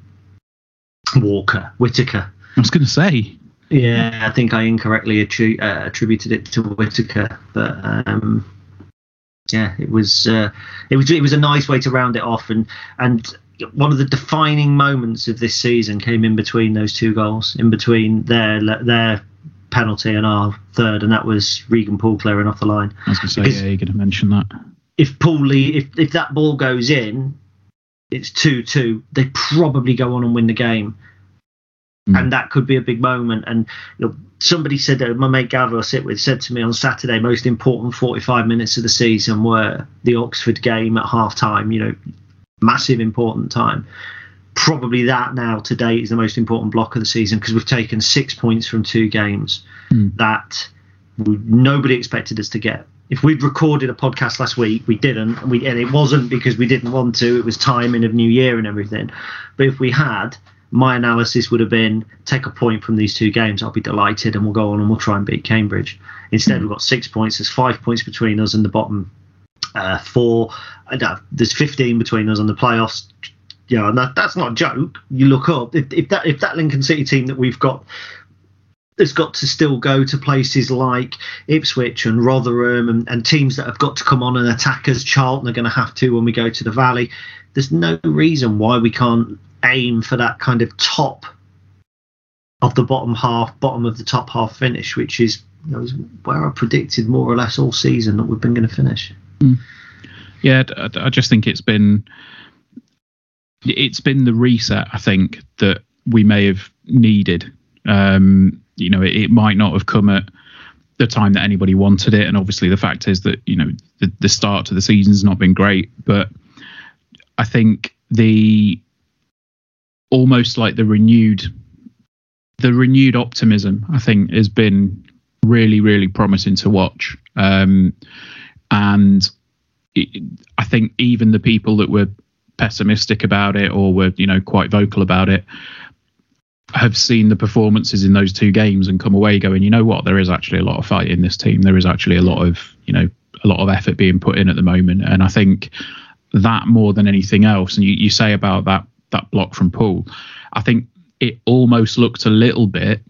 Walker Whittaker. I was going to say yeah, I think I incorrectly attri- uh, attributed it to Whittaker, but um, yeah, it was uh, it was it was a nice way to round it off, and and one of the defining moments of this season came in between those two goals, in between their their penalty and our third, and that was Regan Poole clearing off the line. I was going to say, because yeah, you're going to mention that. If Pooley, if if that ball goes in, it's two two. They probably go on and win the game Mm. And that could be a big moment. And you know, somebody said that my mate Gavin I sit with said to me on Saturday, most important 45 minutes of the season were the Oxford game at half time, you know, massive important time. Probably that now today is the most important block of the season because we've taken six points from two games mm. that nobody expected us to get. If we'd recorded a podcast last week, we didn't, and, we, and it wasn't because we didn't want to. It was timing of New Year and everything. But if we had, my analysis would have been take a point from these two games. I'll be delighted, and we'll go on and we'll try and beat Cambridge. Instead, mm-hmm. we've got six points. There's five points between us and the bottom uh, four. Uh, there's 15 between us and the playoffs. You know, and that, that's not a joke. You look up if, if that if that Lincoln City team that we've got has got to still go to places like Ipswich and Rotherham and, and teams that have got to come on and attack us. Charlton are going to have to when we go to the Valley. There's no reason why we can't aim for that kind of top of the bottom half, bottom of the top half finish, which is, you know, where I predicted more or less all season that we've been going to finish. Mm. Yeah, I just think it's been it's been the reset. I think that we may have needed. Um, you know, it, it, might not have come at the time that anybody wanted it, and obviously the fact is that you know the, the start to the season's not been great, but I think the almost like the renewed the renewed optimism I think has been really really promising to watch um, and it, I think even the people that were pessimistic about it or were you know quite vocal about it have seen the performances in those two games and come away going, you know what, there is actually a lot of fight in this team. There is actually a lot of, you know, a lot of effort being put in at the moment. And I think that more than anything else, and you, you say about that that block from Poole, I think it almost looked a little bit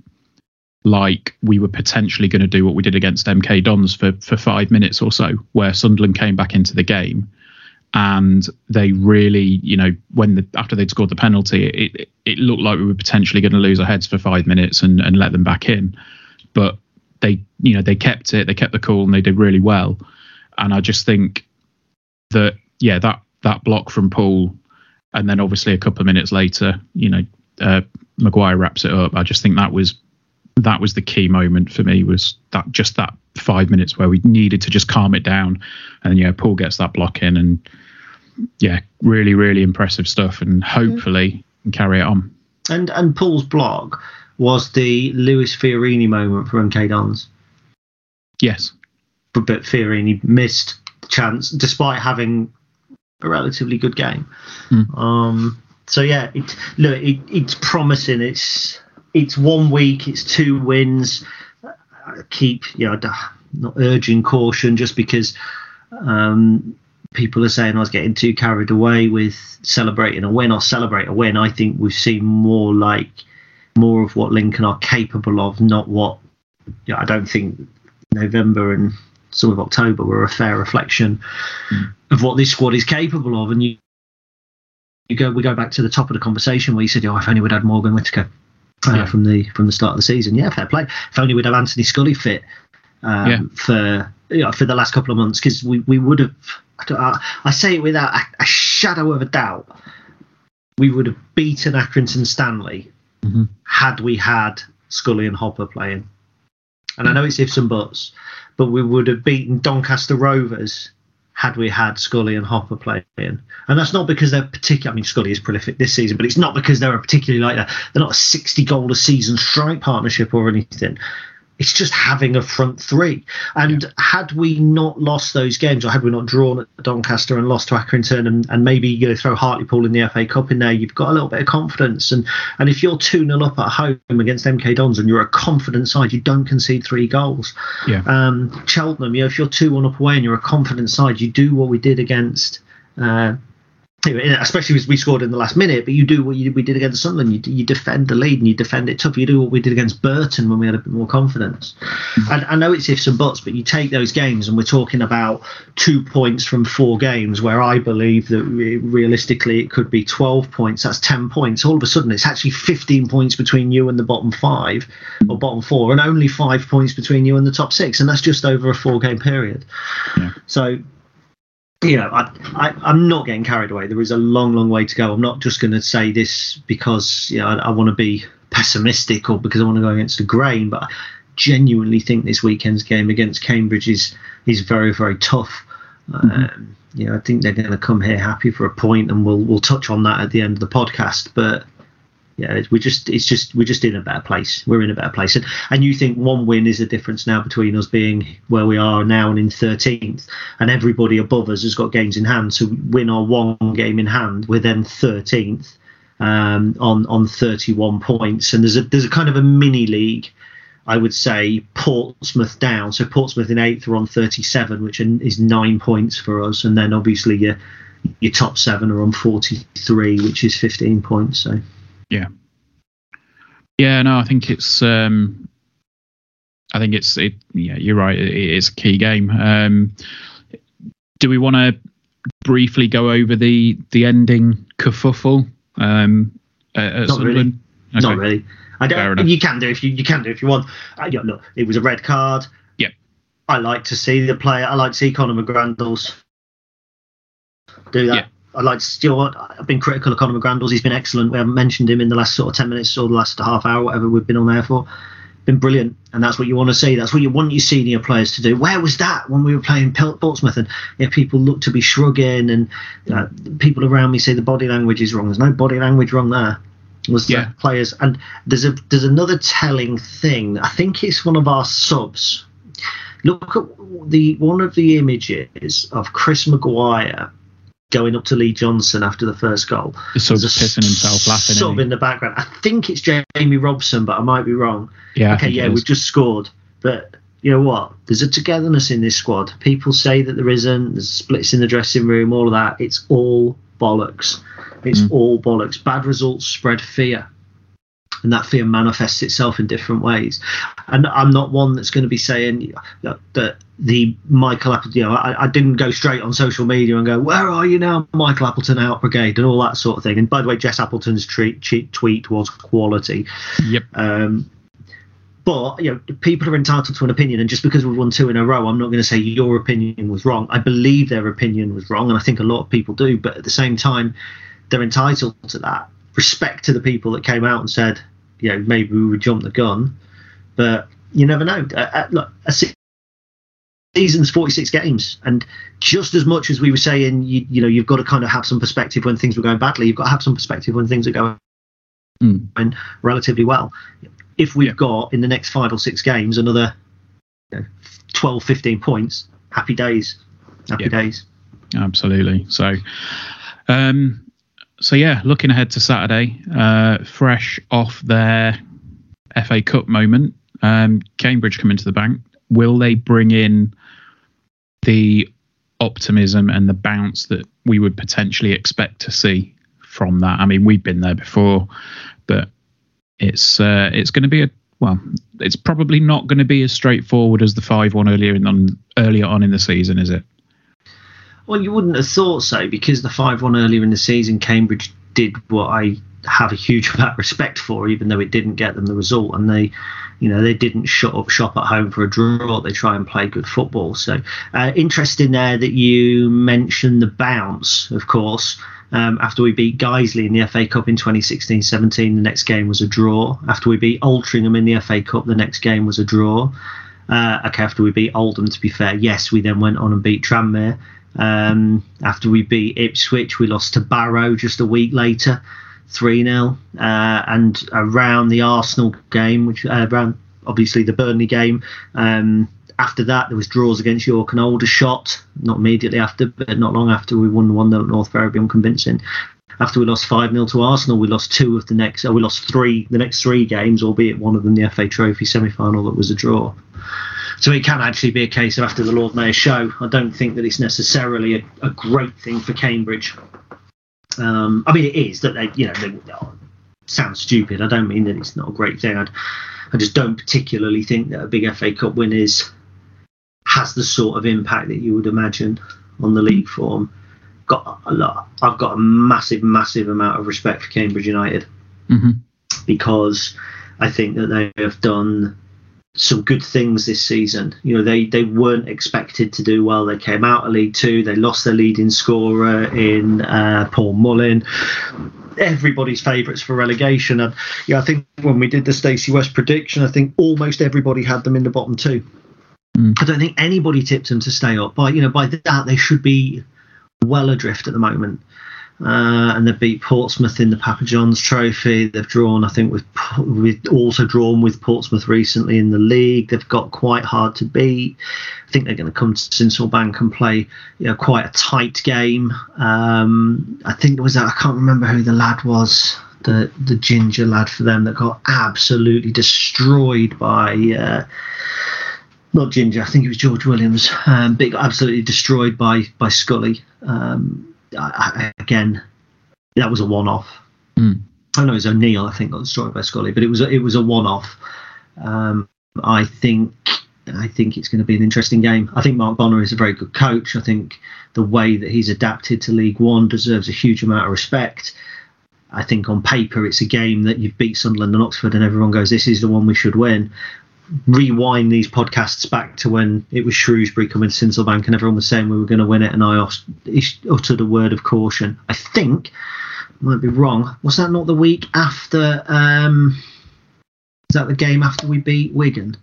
like we were potentially going to do what we did against MK Dons for for five minutes or so, where Sunderland came back into the game and they really, you know, when the after they'd scored the penalty, it it looked like we were potentially going to lose our heads for five minutes and and let them back in, but they, you know, they kept it, they kept the cool, and they did really well. And I just think that yeah, that that block from Poole, and then obviously a couple of minutes later, you know, uh, Maguire wraps it up. I just think that was that was the key moment for me was that just that five minutes where we needed to just calm it down and yeah Poole gets that block in and yeah, really, really impressive stuff, and hopefully can carry it on. And and Poole's block was the Lewis Fiorini moment for MK Dons. Yes, but, but Fiorini missed the chance despite having a relatively good game. Mm. Um, so yeah, it, look, it, it's promising. It's it's one week, it's two wins. I keep you know not urging caution just because um, people are saying I was getting too carried away with celebrating a win or celebrate a win. I think we've seen more like more of what Lincoln are capable of, not what you know, I don't think November and some of October were a fair reflection mm. of what this squad is capable of. And you you go we go back to the top of the conversation where you said, Oh, if only we'd had Morgan Whittaker uh, yeah. from the from the start of the season. Yeah, fair play. If only we'd have Anthony Scully fit um, yeah. for you know, for the last couple of months because we, we would have I, I say it without a, a, shadow of a doubt we would have beaten Accrington Stanley mm-hmm. had we had Scully and Hopper playing and I know it's ifs and buts but we would have beaten Doncaster Rovers had we had Scully and Hopper playing. And that's not because they're particular. I mean, Scully is prolific this season, but it's not because they're a particularly like that. They're not a 60 goal a season strike partnership or anything. It's just having a front three. And yeah. had we not lost those games, or had we not drawn at Doncaster and lost to Accrington, and, and maybe you know throw Hartlepool in the FA Cup in there, you've got a little bit of confidence. And and if you're two 0 up at home against MK Dons and you're a confident side, you don't concede three goals. Yeah. Um, Cheltenham, you know, if you're two one up away and you're a confident side, you do what we did against. Uh, especially as we scored in the last minute, but you do what you, we did against Sunderland. You, you defend the lead and you defend it tough. You do what we did against Burton when we had a bit more confidence. Mm-hmm. And I know it's ifs and buts, but you take those games and we're talking about two points from four games where I believe that realistically it could be 12 points. That's 10 points. All of a sudden it's actually 15 points between you and the bottom five or bottom four and only five points between you and the top six. And that's just over a four game period. Yeah. So you know, I, I, am not getting carried away. There is a long, long way to go. I'm not just going to say this because you know I, I want to be pessimistic or because I want to go against the grain, but I genuinely think this weekend's game against Cambridge is is very, very tough. Mm-hmm. Um, you know, I think they're going to come here happy for a point, and we'll we'll touch on that at the end of the podcast. But yeah, we just it's just we're just in a better place. We're in a better place, and and you think one win is the difference now between us being where we are now and in 13th, and everybody above us has got games in hand. So win our one game in hand, we're then 13th um, on on 31 points, and there's a there's a kind of a mini league. I would say Portsmouth down. So Portsmouth in eighth are on 37, which is nine points for us, and then obviously your your top seven are on 43, which is 15 points. So yeah. Yeah, no, I think it's um, I think it's it. Yeah, you're right. It is a key game. Um, do we want to briefly go over the the ending kerfuffle um, at, at Not really. Okay. Not really. I don't. You can do if you you can do if you want. Uh, yeah, look, it was a red card. Yeah. I like to see the player. I like to see Conor McGrandles do that. Yeah. I like to still. I've been critical of Conor McGrandles. He's been excellent. We haven't mentioned him in the last sort of ten minutes or the last half hour, whatever we've been on there for. Been brilliant, and that's what you want to see. That's what you want your senior players to do. Where was that when we were playing Portsmouth? And yeah, people look to be shrugging, and you know, people around me say the body language is wrong. There's no body language wrong there. Was the Yeah. players, and there's a there's another telling thing. I think it's one of our subs. Look at the one of the images of Chris Maguire going up to Lee Johnson after the first goal. There's a pissing himself laughing, Sub in the background. I think it's Jamie Robson, but I might be wrong. Yeah, okay, yeah, we've just scored, but you know what? There's a togetherness in this squad. People say that there isn't. There's splits in the dressing room, all of that. It's all bollocks. It's Mm. all bollocks. Bad results spread fear, and that fear manifests itself in different ways. And I'm not one that's going to be saying that the Michael Appleton. You know, I, I didn't go straight on social media and go, "Where are you now, Michael Appleton out brigade?" and all that sort of thing. And by the way, Jess Appleton's tweet, tweet was quality. Yep. Um, but you know, people are entitled to an opinion, and just because we've won two in a row, I'm not going to say your opinion was wrong. I believe their opinion was wrong, and I think a lot of people do. But at the same time, they're entitled to that. Respect to the people that came out and said, you know, maybe we would jump the gun, but you never know. Uh, uh, look, a season's 46 games, and just as much as we were saying, you, you know, you've got to kind of have some perspective when things were going badly. You've got to have some perspective when things are going Mm. relatively well. If we've Yeah. got in the next five or six games another you know, 12, 15 points, happy days. Happy Yeah. days. Absolutely. So, um, so yeah, looking ahead to Saturday, uh, fresh off their FA Cup moment, um, Cambridge come into the bank. Will they bring in the optimism and the bounce that we would potentially expect to see from that? I mean, we've been there before, but it's uh, it's going to be a well, it's probably not going to be as straightforward as the five one earlier in on earlier on in the season, is it? Well, you wouldn't have thought so because the 5 1 earlier in the season, Cambridge did what I have a huge amount of respect for, even though it didn't get them the result. And they, you know, they didn't shut up shop at home for a draw. They try and play good football. So, uh, interesting there that you mentioned the bounce, of course. Um, after we beat Guiseley in the FA Cup in 2016 17, the next game was a draw. After we beat Altrincham in the FA Cup, the next game was a draw. Uh, okay, after we beat Oldham, to be fair, yes, we then went on and beat Tranmere. Um, after we beat Ipswich, we lost to Barrow just a week later, 3 0. Uh, and around the Arsenal game, which uh, around obviously the Burnley game, um, after that, there was draws against York and Aldershot. Not immediately after, but not long after we won 1 0 at North Ferriby unconvincing. After we lost 5 0 to Arsenal, we lost two of the next, uh, we lost three, the next three games, albeit one of them the FA Trophy semi final that was a draw. So it can actually be a case of after the Lord Mayor show. I don't think that it's necessarily a, a great thing for Cambridge. Um, I mean, it is that they, you know, they, oh, sounds stupid. I don't mean that it's not a great thing. I'd, I just don't particularly think that a big FA Cup win is has the sort of impact that you would imagine on the league form. Got a lot. I've got a massive, massive amount of respect for Cambridge United Mm-hmm. because I think that they have done some good things this season. You know, they, they weren't expected to do well. They came out of League Two. They lost their leading scorer in uh, Paul Mullin. Everybody's favourites for relegation. And yeah, I think when we did the Stacey West prediction, I think almost everybody had them in the bottom two. Mm. I don't think anybody tipped them to stay up. By you know, by that they should be well adrift at the moment. Uh, and they beat Portsmouth in the Papa John's Trophy. They've drawn, I think, with with also drawn with Portsmouth recently in the league. They've got quite hard to beat. I think they're going to come to Sincil Bank and play, you know, quite a tight game. Um, I think it was I can't remember who the lad was, the the ginger lad for them that got absolutely destroyed by. Uh, not Ginger, I think it was George Williams, um, but got absolutely destroyed by by Scully. Um, I, I, again, that was a one-off. Mm. I know it was O'Neill, I think, got destroyed by Scully, but it was a, it was a one-off. Um, I think I think it's going to be an interesting game. I think Mark Bonner is a very good coach. I think the way that he's adapted to League One deserves a huge amount of respect. I think on paper it's a game that you've beat Sunderland and Oxford, and everyone goes, "This is the one we should win." Rewind these podcasts back to when it was Shrewsbury coming to Sincil Bank, and everyone was saying we were going to win it, and I uttered a word of caution. I think, might be wrong. Was that not the week after? Um, is that the game after we beat Wigan?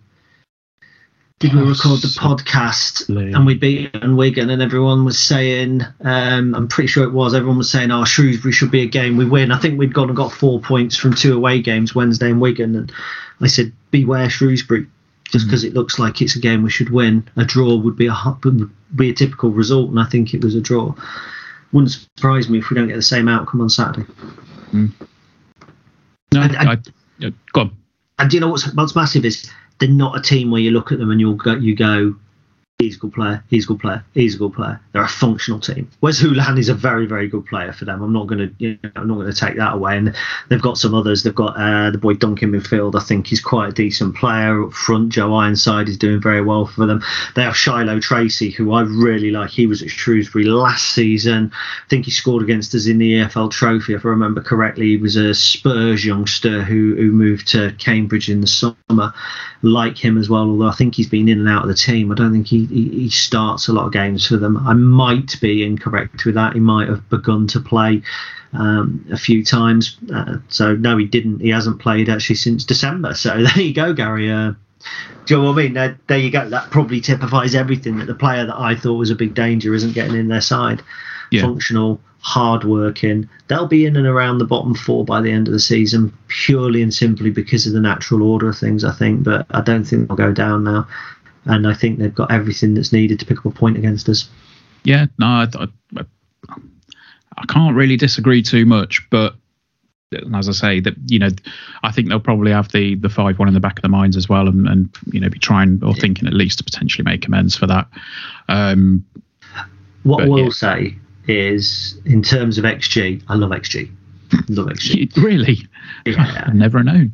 did we record the podcast and we beat Wigan and everyone was saying um, I'm pretty sure it was everyone was saying oh Shrewsbury should be a game we win I think we'd gone and got four points from two away games Wednesday and Wigan and I said beware Shrewsbury just because mm. it looks like it's a game we should win a draw would be a would be a typical result and I think it was a draw wouldn't surprise me if we don't get the same outcome on Saturday mm. no and, and, I, go on and do you know what's, what's massive is they're not a team where you look at them and you'll go, you go, he's a good player, he's a good player, he's a good player. They're a functional team. Wes Hoolahan is a very, very good player for them. I'm not going to, you know, I'm not going to take that away. And they've got some others. They've got uh, the boy Duncan midfield. I think he's quite a decent player up front. Joe Ironside is doing very well for them. They have Shilow Tracey, who I really like. He was at Shrewsbury last season. I think he scored against us in the EFL Trophy, if I remember correctly. He was a Spurs youngster who who moved to Cambridge in the summer. Like him as well, although I think he's been in and out of the team. I don't think he he, he starts a lot of games for them. I might be incorrect with that. He might have begun to play um, a few times. Uh, so no, he didn't. He hasn't played actually since December. So there you go, Gary. Uh, do you know what I mean? There, there, you go. That probably typifies everything that the player that I thought was a big danger isn't getting in their side. Yeah. Functional, hard working. They'll be in and around the bottom four by the end of the season, purely and simply because of the natural order of things, I think. But I don't think they'll go down now and I think they've got everything that's needed to pick up a point against us. Yeah, no, I, I, I can't really disagree too much, but as I say, that you know, I think they'll probably have the the five one in the back of their minds as well, and, and you know, be trying or thinking at least to potentially make amends for that. Um, what we'll yeah. say is, in terms of XG, I love XG. love XG. really? Yeah. I've never known.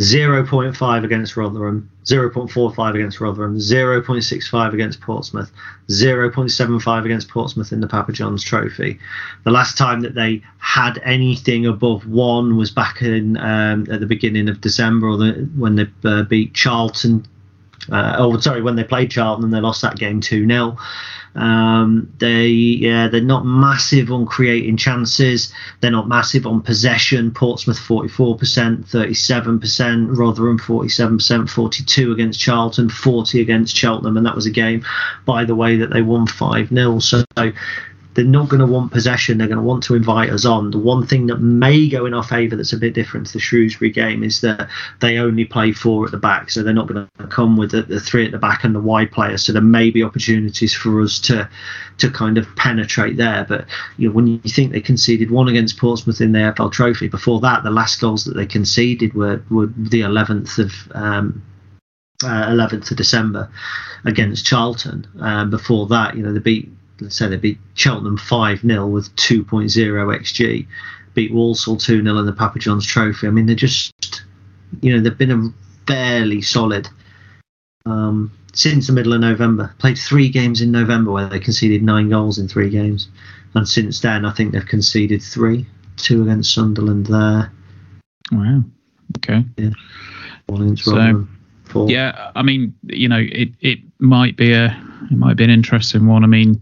0.5 against Rotherham, 0.45 against Rotherham, 0.65 against Portsmouth, 0.75 against Portsmouth in the Papa John's Trophy. The last time that they had anything above one was back in um, at the beginning of December, or the, when they uh, beat Charlton. Uh, oh, sorry, when they played Charlton and they lost that game 2 0. Um, they yeah they're not massive on creating chances. They're not massive on possession. Portsmouth 44%, 37%. Rotherham 47%, 42 against Charlton, 40 against Cheltenham, and that was a game, by the way, that they won 5 0. So they're not going to want possession. They're going to want to invite us on. The one thing that may go in our favour that's a bit different to the Shrewsbury game is that they only play four at the back, so they're not going to come with the, the three at the back and the wide players. So there may be opportunities for us to to kind of penetrate there. But you know, when you think they conceded one against Portsmouth in the EFL Trophy, before that, the last goals that they conceded were were the 11th of. Um, uh, 11th of December against Charlton. Um, before that, you know, they beat let's say they beat Cheltenham 5 0 with 2.0 xg, beat Walsall 2 0 in the Papa John's Trophy. I mean, they're just, you know, they've been a fairly solid um, since the middle of November. Played three games in November where they conceded nine goals in three games. And since then, I think they've conceded three two against Sunderland there. Wow. Okay. Yeah. One against so, Four. Yeah, I mean, you know, it, it might be a it might be an interesting one. I mean,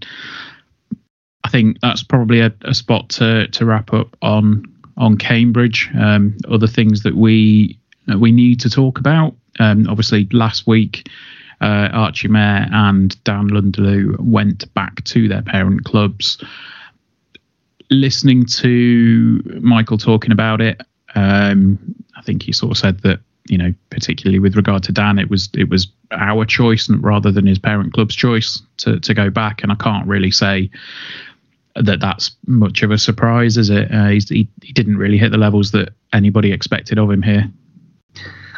I think that's probably a, a spot to to wrap up on on Cambridge. Um, other things that we that we need to talk about. Um, obviously, last week, uh, Archie Mair and Dan N'Lundulu went back to their parent clubs. Listening to Michael talking about it, um, I think he sort of said that you know, particularly with regard to Dan, it was it was our choice rather than his parent club's choice to to go back. And I can't really say that that's much of a surprise, is it? Uh, he he didn't really hit the levels that anybody expected of him here.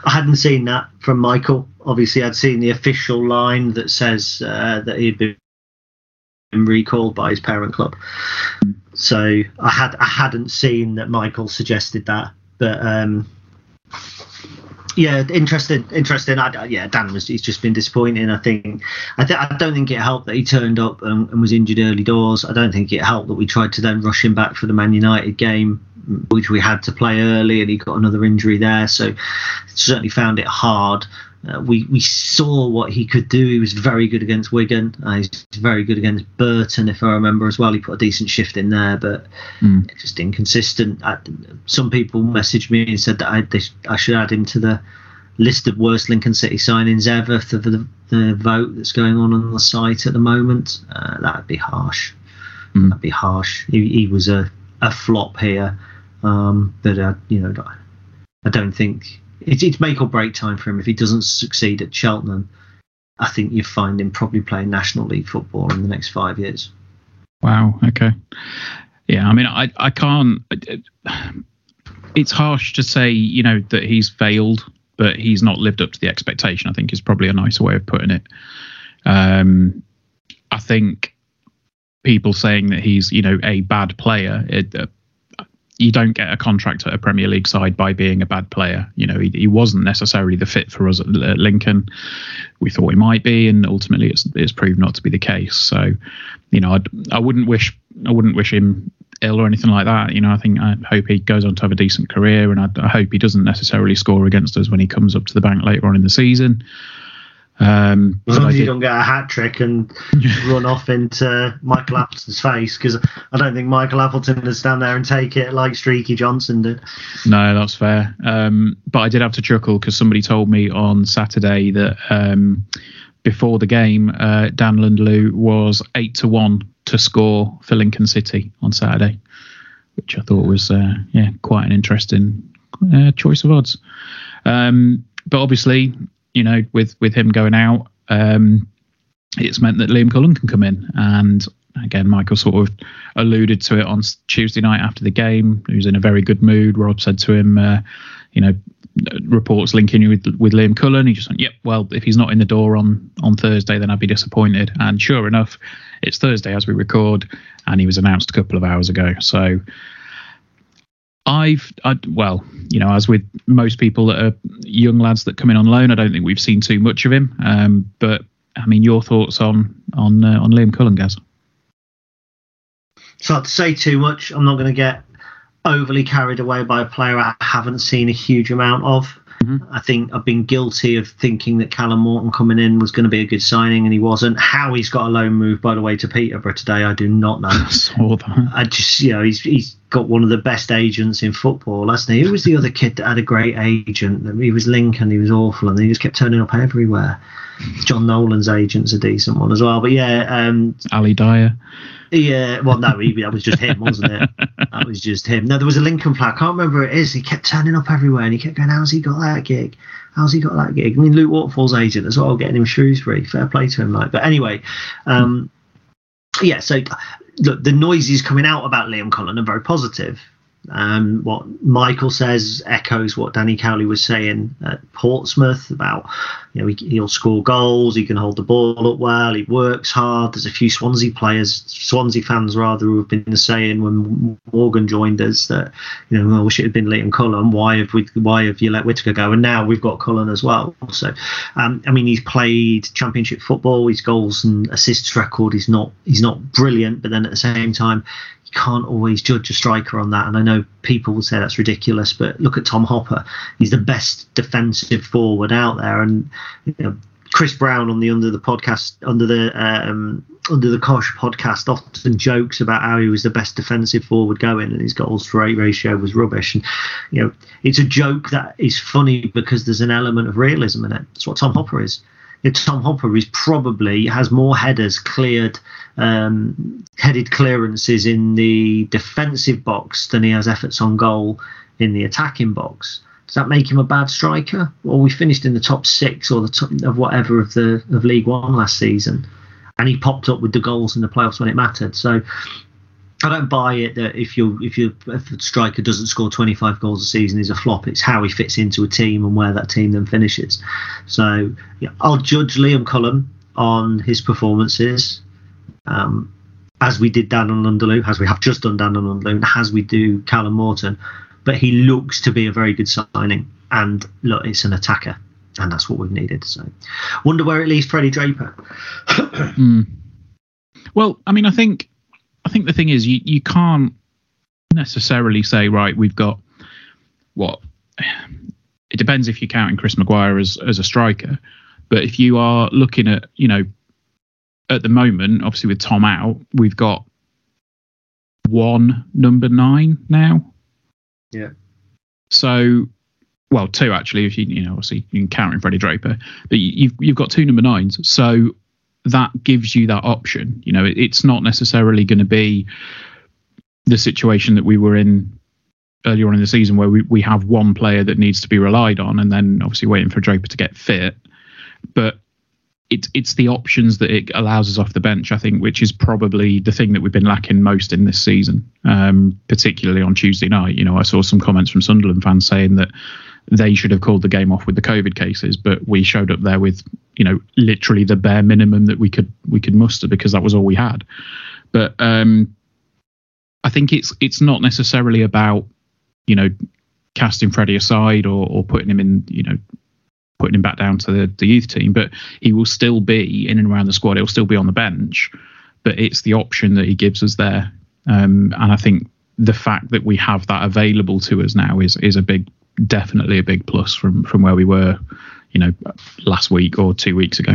I hadn't seen that from Michael. Obviously, I'd seen the official line that says uh, that he'd been recalled by his parent club. So I had I hadn't seen that Michael suggested that, but um, Yeah, interesting, interesting. I, yeah, Dan was he's just been disappointing. I think I, th- I don't think it helped that he turned up and, and, was injured early doors. I don't think it helped that we tried to then rush him back for the Man United game, which we had to play early, and he got another injury there. So certainly found it hard. Uh, we we saw what he could do. He was very good against Wigan. Uh, he's very good against Burton, if I remember as well. He put a decent shift in there, but mm. just inconsistent. I, some people messaged me and said that I, they, I should add him to the list of worst Lincoln City signings ever for the, the vote that's going on on the site at the moment. Uh, that'd be harsh. Mm. That'd be harsh. He, he was a, a flop here, um, but uh, you know, I don't think it's, it's make or break time for him. If he doesn't succeed at Cheltenham, I think you find him probably playing National League football in the next five years. Wow. Okay. Yeah. I mean, I I can't. It's harsh to say, you know, that he's failed, but he's not lived up to the expectation. I think is probably a nicer way of putting it. Um, I think people saying that he's, you know, a bad player. It, uh, you don't get a contract at a Premier League side by being a bad player. You know, he, he wasn't necessarily the fit for us at, at, Lincoln. We thought he might be, and ultimately it's it's proved not to be the case. So, you know, I'd, I wouldn't wish I wouldn't wish him ill or anything like that. You know, I think I hope he goes on to have a decent career, and I, I hope he doesn't necessarily score against us when he comes up to the bank later on in the season. Um, as long as you don't get a hat trick and run off into Michael Appleton's face, because I don't think Michael Appleton would stand there and take it like Streaky Johnson did. No, that's fair. Um, but I did have to chuckle because somebody told me on Saturday that um, before the game, uh, Dan Lundulu was eight to one to score for Lincoln City on Saturday, which I thought was uh, yeah quite an interesting uh, choice of odds. Um, but obviously, you know, with with him going out, um, it's meant that Liam Cullen can come in. And again, Michael sort of alluded to it on Tuesday night after the game. He was in a very good mood. Rob said to him, uh, you know, reports linking you with with Liam Cullen. He just went, "Yep, well, if he's not in the door on on Thursday, then I'd be disappointed." And sure enough, it's Thursday as we record, and he was announced a couple of hours ago. So I've, I, well, you know, as with most people that are young lads that come in on loan, I don't think we've seen too much of him. Um, but I mean, your thoughts on on uh, on Liam Cullen, Gaz? It's hard to say too much. I'm not going to get overly carried away by a player I haven't seen a huge amount of. Mm-hmm. I think I've been guilty of thinking that Callum Morton coming in was going to be a good signing, and he wasn't. How he's got a loan move, by the way, to Peterborough today, I do not know. I saw that. I just, you know, he's he's got one of the best agents in football, hasn't he? Who was the other kid that had a great agent? He was Lincoln. He was awful, and he just kept turning up everywhere. John Nolan's agent's a decent one as well, but yeah, um, Ali Dyer. Yeah, well, no, he, that was just him, wasn't it? that was just him. No, there was a Lincoln plaque. I can't remember who it is. He kept turning up everywhere, and he kept going, "How's he got that gig? How's he got that gig?" I mean, Luke Waterfall's agent as well, getting him Shrewsbury. Fair play to him, like. But anyway, um, yeah. So, look, the noises coming out about Liam Cullen are very positive. Um, what Michael says echoes what Danny Cowley was saying at Portsmouth about, you know, he, will score goals, he can hold the ball up well, he works hard. There's a few Swansea players, Swansea fans rather, who have been saying when Morgan joined us that, you know, I wish it had been Liam Cullen. Why have we? Why have you let Whittaker go? And now we've got Cullen as well. So, um, I mean, he's played Championship football. His goals and assists record is not he's not brilliant, but then at the same time, can't always judge a striker on that. And I know people will say that's ridiculous, but look at Tom Hopper. He's the best defensive forward out there. And you know, Chris Brown on the under the podcast under the um, under the Cosh podcast often jokes about how he was the best defensive forward going and his goals for eight ratio was rubbish. And you know, it's a joke that is funny because there's an element of realism in it. That's what Tom Hopper is. You know, Tom Hopper is probably has more headers cleared um, headed clearances in the defensive box than he has efforts on goal in the attacking box. Does that make him a bad striker? Well, we finished in the top six or the top of whatever of the of League One last season, and he popped up with the goals in the playoffs when it mattered. So I don't buy it that if you if you if a striker doesn't score 25 goals a season is a flop. It's how he fits into a team and where that team then finishes. So yeah, I'll judge Liam Cullen on his performances um, as we did Dan N'Lundulu, as we have just done Dan N'Lundulu, as we do Callum Morton. But he looks to be a very good signing. And look, it's an attacker, and that's what we've needed. So, wonder where it leaves Freddie Draper. mm. Well, I mean, I think I think the thing is you you can't necessarily say right we've got what it depends if you're counting Chris Maguire as as a striker, but if you are looking at you know at the moment, obviously with Tom out, we've got one number nine now. Yeah. So, well, two actually. If you you know, obviously you can count in Freddie Draper, but you've you've got two number nines. So that gives you that option. You know, it, it's not necessarily going to be the situation that we were in earlier on in the season where we, we have one player that needs to be relied on and then obviously waiting for Draper to get fit. But it's it's the options that it allows us off the bench, I think, which is probably the thing that we've been lacking most in this season, um, particularly on Tuesday night. You know, I saw some comments from Sunderland fans saying that they should have called the game off with the COVID cases, but we showed up there with you know literally the bare minimum that we could we could muster because that was all we had. But um, I think it's it's not necessarily about you know casting Freddie aside or, or putting him in you know putting him back down to the, the youth team, but he will still be in and around the squad. He'll still be on the bench, but it's the option that he gives us there. Um, and I think the fact that we have that available to us now is is a big, definitely a big plus from from where we were, you know, last week or two weeks ago.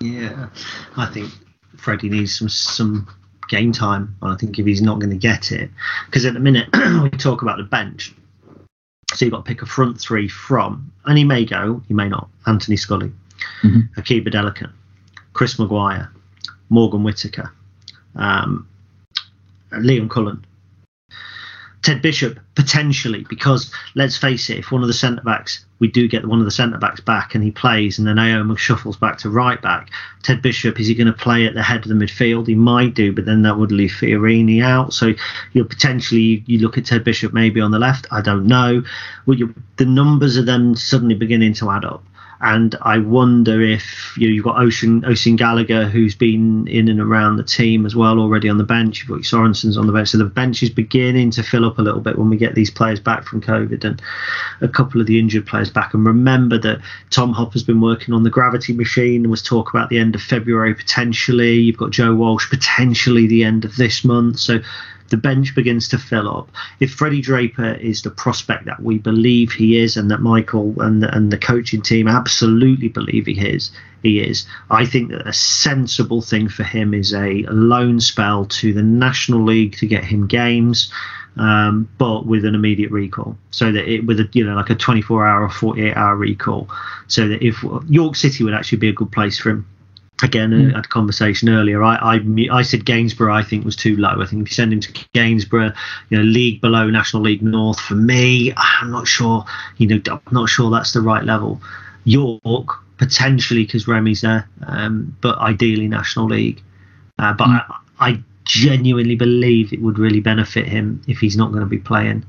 Yeah, I think Freddie needs some some game time. And I think if he's not going to get it, because at the minute we talk about the bench, so you've got to pick a front three from, and he may go, he may not. Anthony Scully, mm-hmm. Hakeeb Chris Maguire, Morgan Whittaker, um, Liam Cullen, Ted Bishop potentially because let's face it, if one of the centre backs we do get one of the centre backs back and he plays and then Eyoma shuffles back to right back, Ted Bishop is he going to play at the head of the midfield? He might do, but then that would leave Fiorini out. So you potentially you look at Ted Bishop maybe on the left. I don't know. Well, the numbers are then suddenly beginning to add up and I wonder if you know, you've got Ocean Ocean Gallagher who's been in and around the team as well already on the bench. You've got Sorensen's on the bench, so the bench is beginning to fill up a little bit when we get these players back from COVID and a couple of the injured players back. And remember that Tom Hopper's been working on the gravity machine. and was talk about the end of February potentially. You've got Joe Walsh potentially the end of this month. So the bench begins to fill up. If Freddie Draper is the prospect that we believe he is, and that Michael and the, and the coaching team absolutely believe he is, he is. I think that a sensible thing for him is a loan spell to the National League to get him games. Um, but with an immediate recall, so that it with a you know like a 24 hour or 48 hour recall, so that if York City would actually be a good place for him again mm. had a conversation earlier. I, I I said Gainsborough I think was too low. I think if you send him to Gainsborough you know league below National League North for me I'm not sure you know I'm not sure that's the right level. York potentially because Remy's there um, but ideally National League. Uh, but mm. I, I genuinely believe it would really benefit him if he's not going to be playing.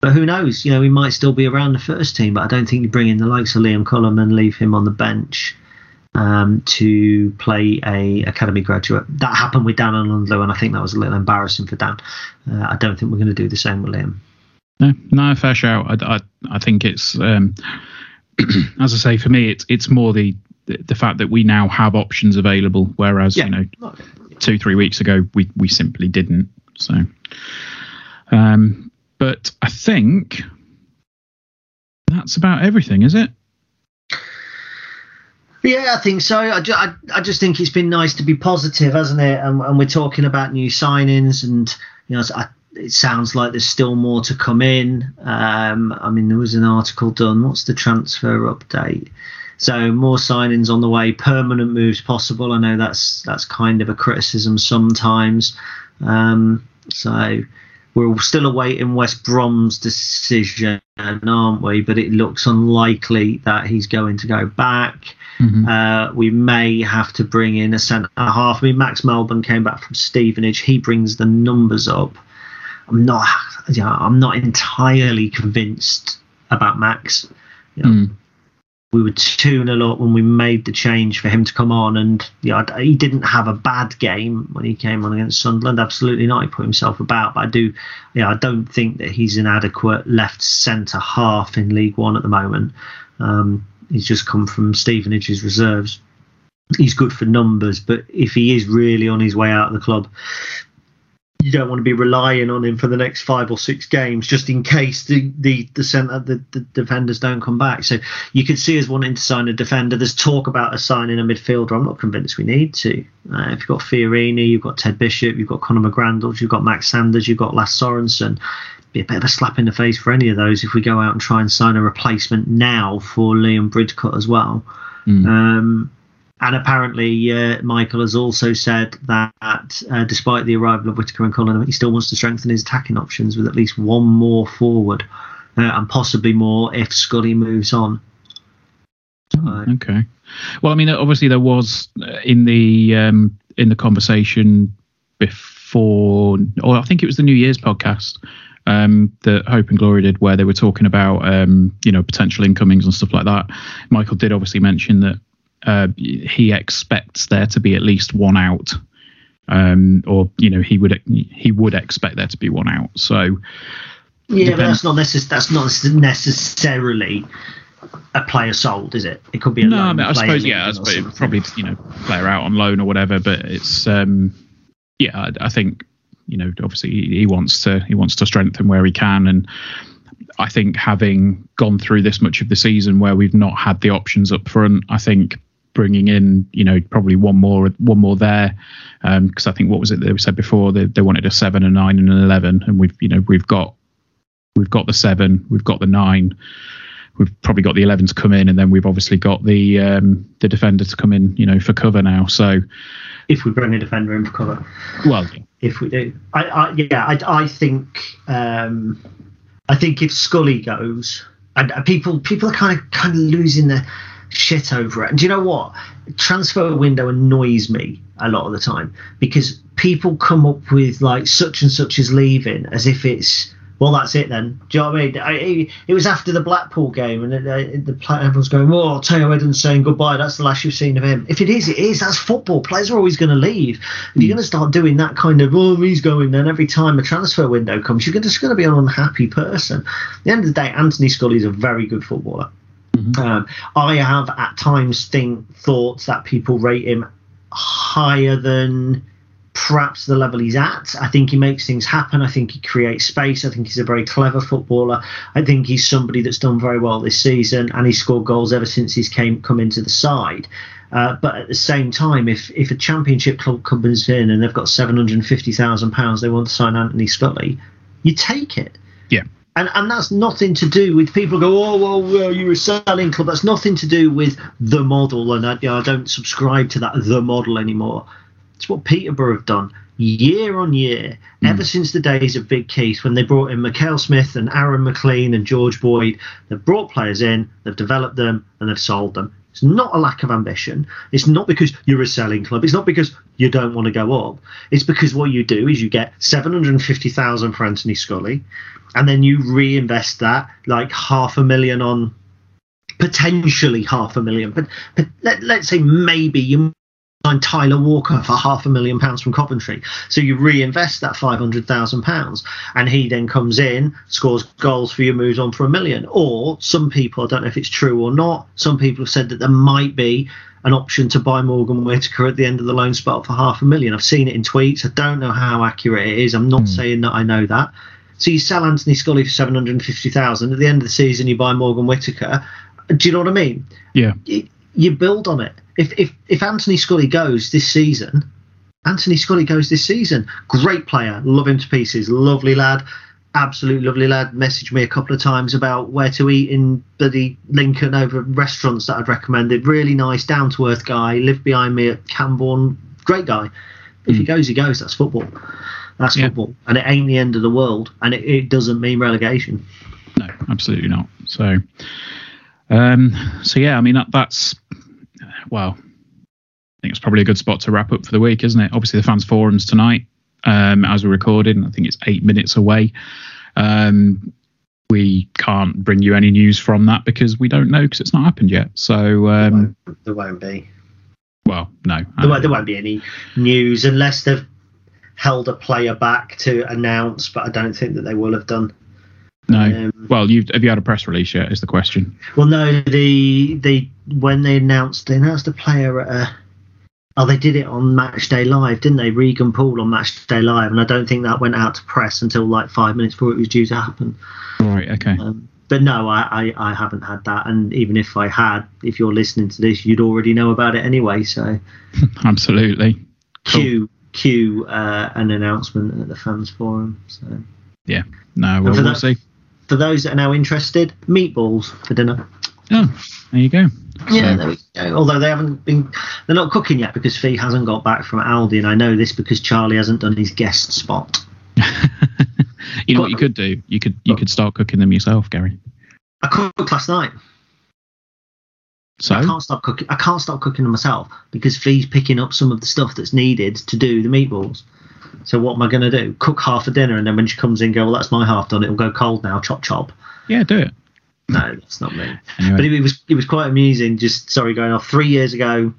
But who knows? You know he might still be around the first team but I don't think you bring in the likes of Liam Cullen and leave him on the bench um, to play a academy graduate. That happened with Dan N'Lundulu, and I think that was a little embarrassing for Dan. Uh, I don't think we're going to do the same with Liam. No, no, fair shout. I, I, I think it's um, as I say for me, it's it's more the the fact that we now have options available, whereas yeah. you know two three weeks ago we we simply didn't. So, um, but I think that's about everything, is it? Yeah, I think so. I, I, I, just think it's been nice to be positive, hasn't it? And, and we're talking about new signings, and you know, I, it sounds like there's still more to come in. Um, I mean, there was an article done. What's the transfer update? So more signings on the way, permanent moves possible. I know that's that's kind of a criticism sometimes. Um, so we're still awaiting West Brom's decision, aren't we? But it looks unlikely that he's going to go back. Mm-hmm. Uh, we may have to bring in a centre half. I mean, Max Melbourne came back from Stevenage. He brings the numbers up. I'm not, yeah, I'm not entirely convinced about Max. You know, mm. we were 2 0 up when we made the change for him to come on. And yeah, he didn't have a bad game when he came on against Sunderland. Absolutely not. He put himself about. But I do, yeah, I don't think that he's an adequate left centre half in League One at the moment. Um, he's just come from Stevenage's reserves. He's good for numbers, but if he is really on his way out of the club, you don't want to be relying on him for the next five or six games just in case the the the centre the, the defenders don't come back. So you could see us wanting to sign a defender. There's talk about a signing a midfielder. I'm not convinced we need to. Uh, if you've got Fiorini, you've got Ted Bishop, you've got Conor McGrandles, you've got Max Sanders, you've got Lasse Sorensen. Be a bit of a slap in the face for any of those if we go out and try and sign a replacement now for Liam Bridcut as well. Mm. Um, and apparently, uh, Michael has also said that uh, despite the arrival of Whittaker and Cullen, he still wants to strengthen his attacking options with at least one more forward uh, and possibly more if Scully moves on. Oh, okay. Well, I mean, obviously there was uh, in the um, in the conversation before, or I think it was the New Year's podcast um, that Hope and Glory did, where they were talking about um, you know potential incomings and stuff like that. Michael did obviously mention that uh, he expects there to be at least one out, um, or you know he would he would expect there to be one out. So yeah, but that's not necess- that's not necessarily a player sold, is it? It could be a no. I, mean, I suppose yeah, I suppose probably you know player out on loan or whatever. But it's um, yeah, I, I think you know obviously he wants to he wants to strengthen where he can and I think having gone through this much of the season where we've not had the options up front, I think bringing in, you know, probably one more, one more there, because um, I think what was it they said before? They, they wanted a seven, a nine, and an eleven, and we've, you know, we've got, we've got the seven, we've got the nine, we've probably got the eleven to come in, and then we've obviously got the um, the defender to come in, you know, for cover now. So, if we bring a defender in for cover, well, if we do, I, I yeah, I, I think, um, I think if Scully goes, and people people are kind of kind of losing their shit over it. And do you know what? Transfer window annoys me a lot of the time because people come up with like such and such is leaving as if it's well, that's it then. Do you know what I mean? I, it was after the Blackpool game, and uh, uh, the, the everyone's going, "Oh, Tayo Edun's saying goodbye. That's the last you've seen of him." If it is, it is. That's football. Players are always going to leave. If you're hmm. going to start doing that kind of, "Oh, he's going," then every time a transfer window comes, you're just going to be an unhappy person. At the end of the day, Anthony Scully is a very good footballer. Mm-hmm. Um, I have at times think thoughts that people rate him higher than perhaps the level he's at. I think he makes things happen. I think he creates space. I think he's a very clever footballer. I think he's somebody that's done very well this season, and he's scored goals ever since he's came come into the side. Uh, but at the same time, if if a championship club comes in and they've got seven hundred and fifty thousand pounds, they want to sign Anthony Scully, you take it. Yeah and and that's nothing to do with people go oh well, well you're a selling club. That's nothing to do with the model. And I, you know, I don't subscribe to that the model anymore. It's what Peterborough have done year on year mm. ever since the days of Big Keith when they brought in Mackail-Smith and Aaron McLean and George Boyd. They've brought players in they've developed them and they've sold them it's not a lack of ambition. It's not because you're a selling club. It's not because you don't want to go up. It's because what you do is you get 750,000 for Anthony Scully and then you reinvest that like half a million on potentially half a million, but, but let, let's say maybe you sign Tyler Walker for half a million pounds from Coventry. So you reinvest that five hundred thousand pounds, and he then comes in, scores goals for you, moves on for a million. Or some people, I don't know if it's true or not, some people have said that there might be an option to buy Morgan Whittaker at the end of the loan spot for half a million. I've seen it in tweets. I don't know how accurate it is. I'm not mm. saying that I know that. So you sell Anthony Scully for seven hundred and fifty thousand. At the end of the season, you buy Morgan Whittaker. Do you know what I mean? Yeah. You, you build on it. If if if Anthony Scully goes this season, Anthony Scully goes this season. Great player, love him to pieces. Lovely lad, absolute lovely lad. Messaged me a couple of times about where to eat in bloody Lincoln over restaurants that I'd recommended. Really nice, down to earth guy. Lived behind me at Camborne. Great guy. If mm. he hmm. goes, he goes. That's football. That's yeah. football, and it ain't the end of the world, and it, it doesn't mean relegation. No, absolutely not. So, um, so yeah, I mean that, that's well, I think it's probably a good spot to wrap up for the week, isn't it? Obviously, the fans forums tonight, um, as we're recording. I think it's eight minutes away. Um, we can't bring you any news from that because we don't know because it's not happened yet. So, um, there won't be. Well, no, there won't, there won't be any news unless they've held a player back to announce, but I don't think that they will have done. No. Um, well, you have you had a press release yet? Is the question? Well, no. The they when they announced they announced a player at a. Oh, they did it on Matchday Live, didn't they? Regan Poole on Matchday Live, and I don't think that went out to press until like five minutes before it was due to happen. Right. Okay. Um, but no, I, I, I, haven't had that. And even if I had, if you're listening to this, you'd already know about it anyway. So, absolutely. Cool. Cue, cue uh, an announcement at the fans forum. So, yeah, no, well, we'll that, see. For those that are now interested, meatballs for dinner. Oh, there you go. Yeah, there we go. Although they haven't been, they're not cooking yet because Fee hasn't got back from Aldi, and I know this because Charlie hasn't done his guest spot. you know what you could do? You could you could start cooking them yourself, Gary. I cooked last night. So I can't stop cooking. I can't stop cooking them myself because Fee's picking up some of the stuff that's needed to do the meatballs. So what am I going to do? Cook half a dinner, and then when she comes in, go, well, that's my half done. It'll go cold now. Chop chop. Yeah, do it. No, that's not me. Anyway. But it, it, was it was quite amusing. Just sorry, going off. Three years ago,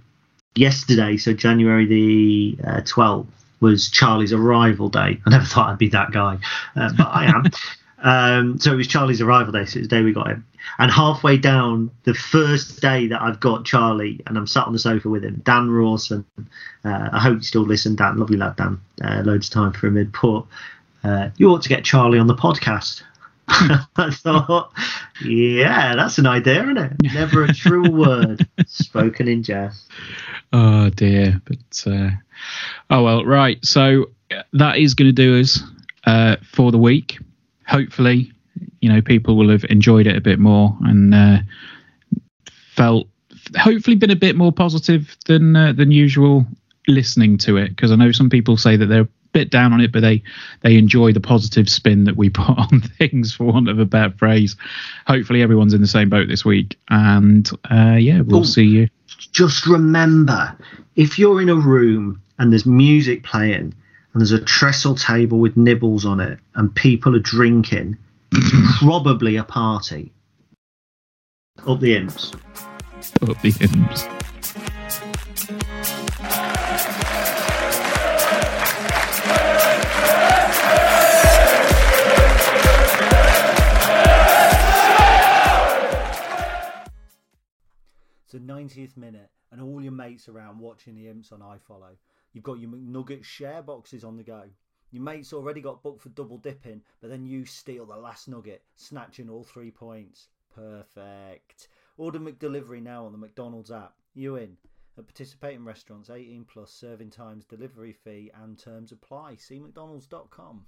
yesterday, so January the uh, twelfth was Charlie's arrival day. I never thought I'd be that guy, uh, but I am. um, so it was Charlie's arrival day. So it's the day we got him. And halfway down the first day that I've got Charlie, and I'm sat on the sofa with him, Dan Rawson. Uh, I hope you still listen, Dan. Lovely lad, Dan. Uh, loads of time for him. Put, uh, you ought to get Charlie on the podcast. I thought, yeah, that's an idea, isn't it? Never a true word spoken in jest. Oh dear, but uh, oh well, right. So that is going to do us uh, for the week. Hopefully, you know, people will have enjoyed it a bit more and uh, felt hopefully been a bit more positive than uh, than usual listening to it because I know some people say that they're a bit down on it, but they they enjoy the positive spin that we put on things, for want of a better phrase. Hopefully, everyone's in the same boat this week, and uh, yeah, we'll see you. Just remember, if you're in a room and there's music playing and there's a trestle table with nibbles on it and people are drinking it's mm-hmm. probably a party. Up the imps. Up the imps. It's the 90th minute, and all your mates around watching the imps on iFollow. You've got your McNugget share boxes on the go. Your mate's already got booked for double dipping, but then you steal the last nugget, snatching all three points. Perfect. Order McDelivery now on the McDonald's app. You in? At participating restaurants, 18 plus serving times, delivery fee, and terms apply. See McDonald's.com.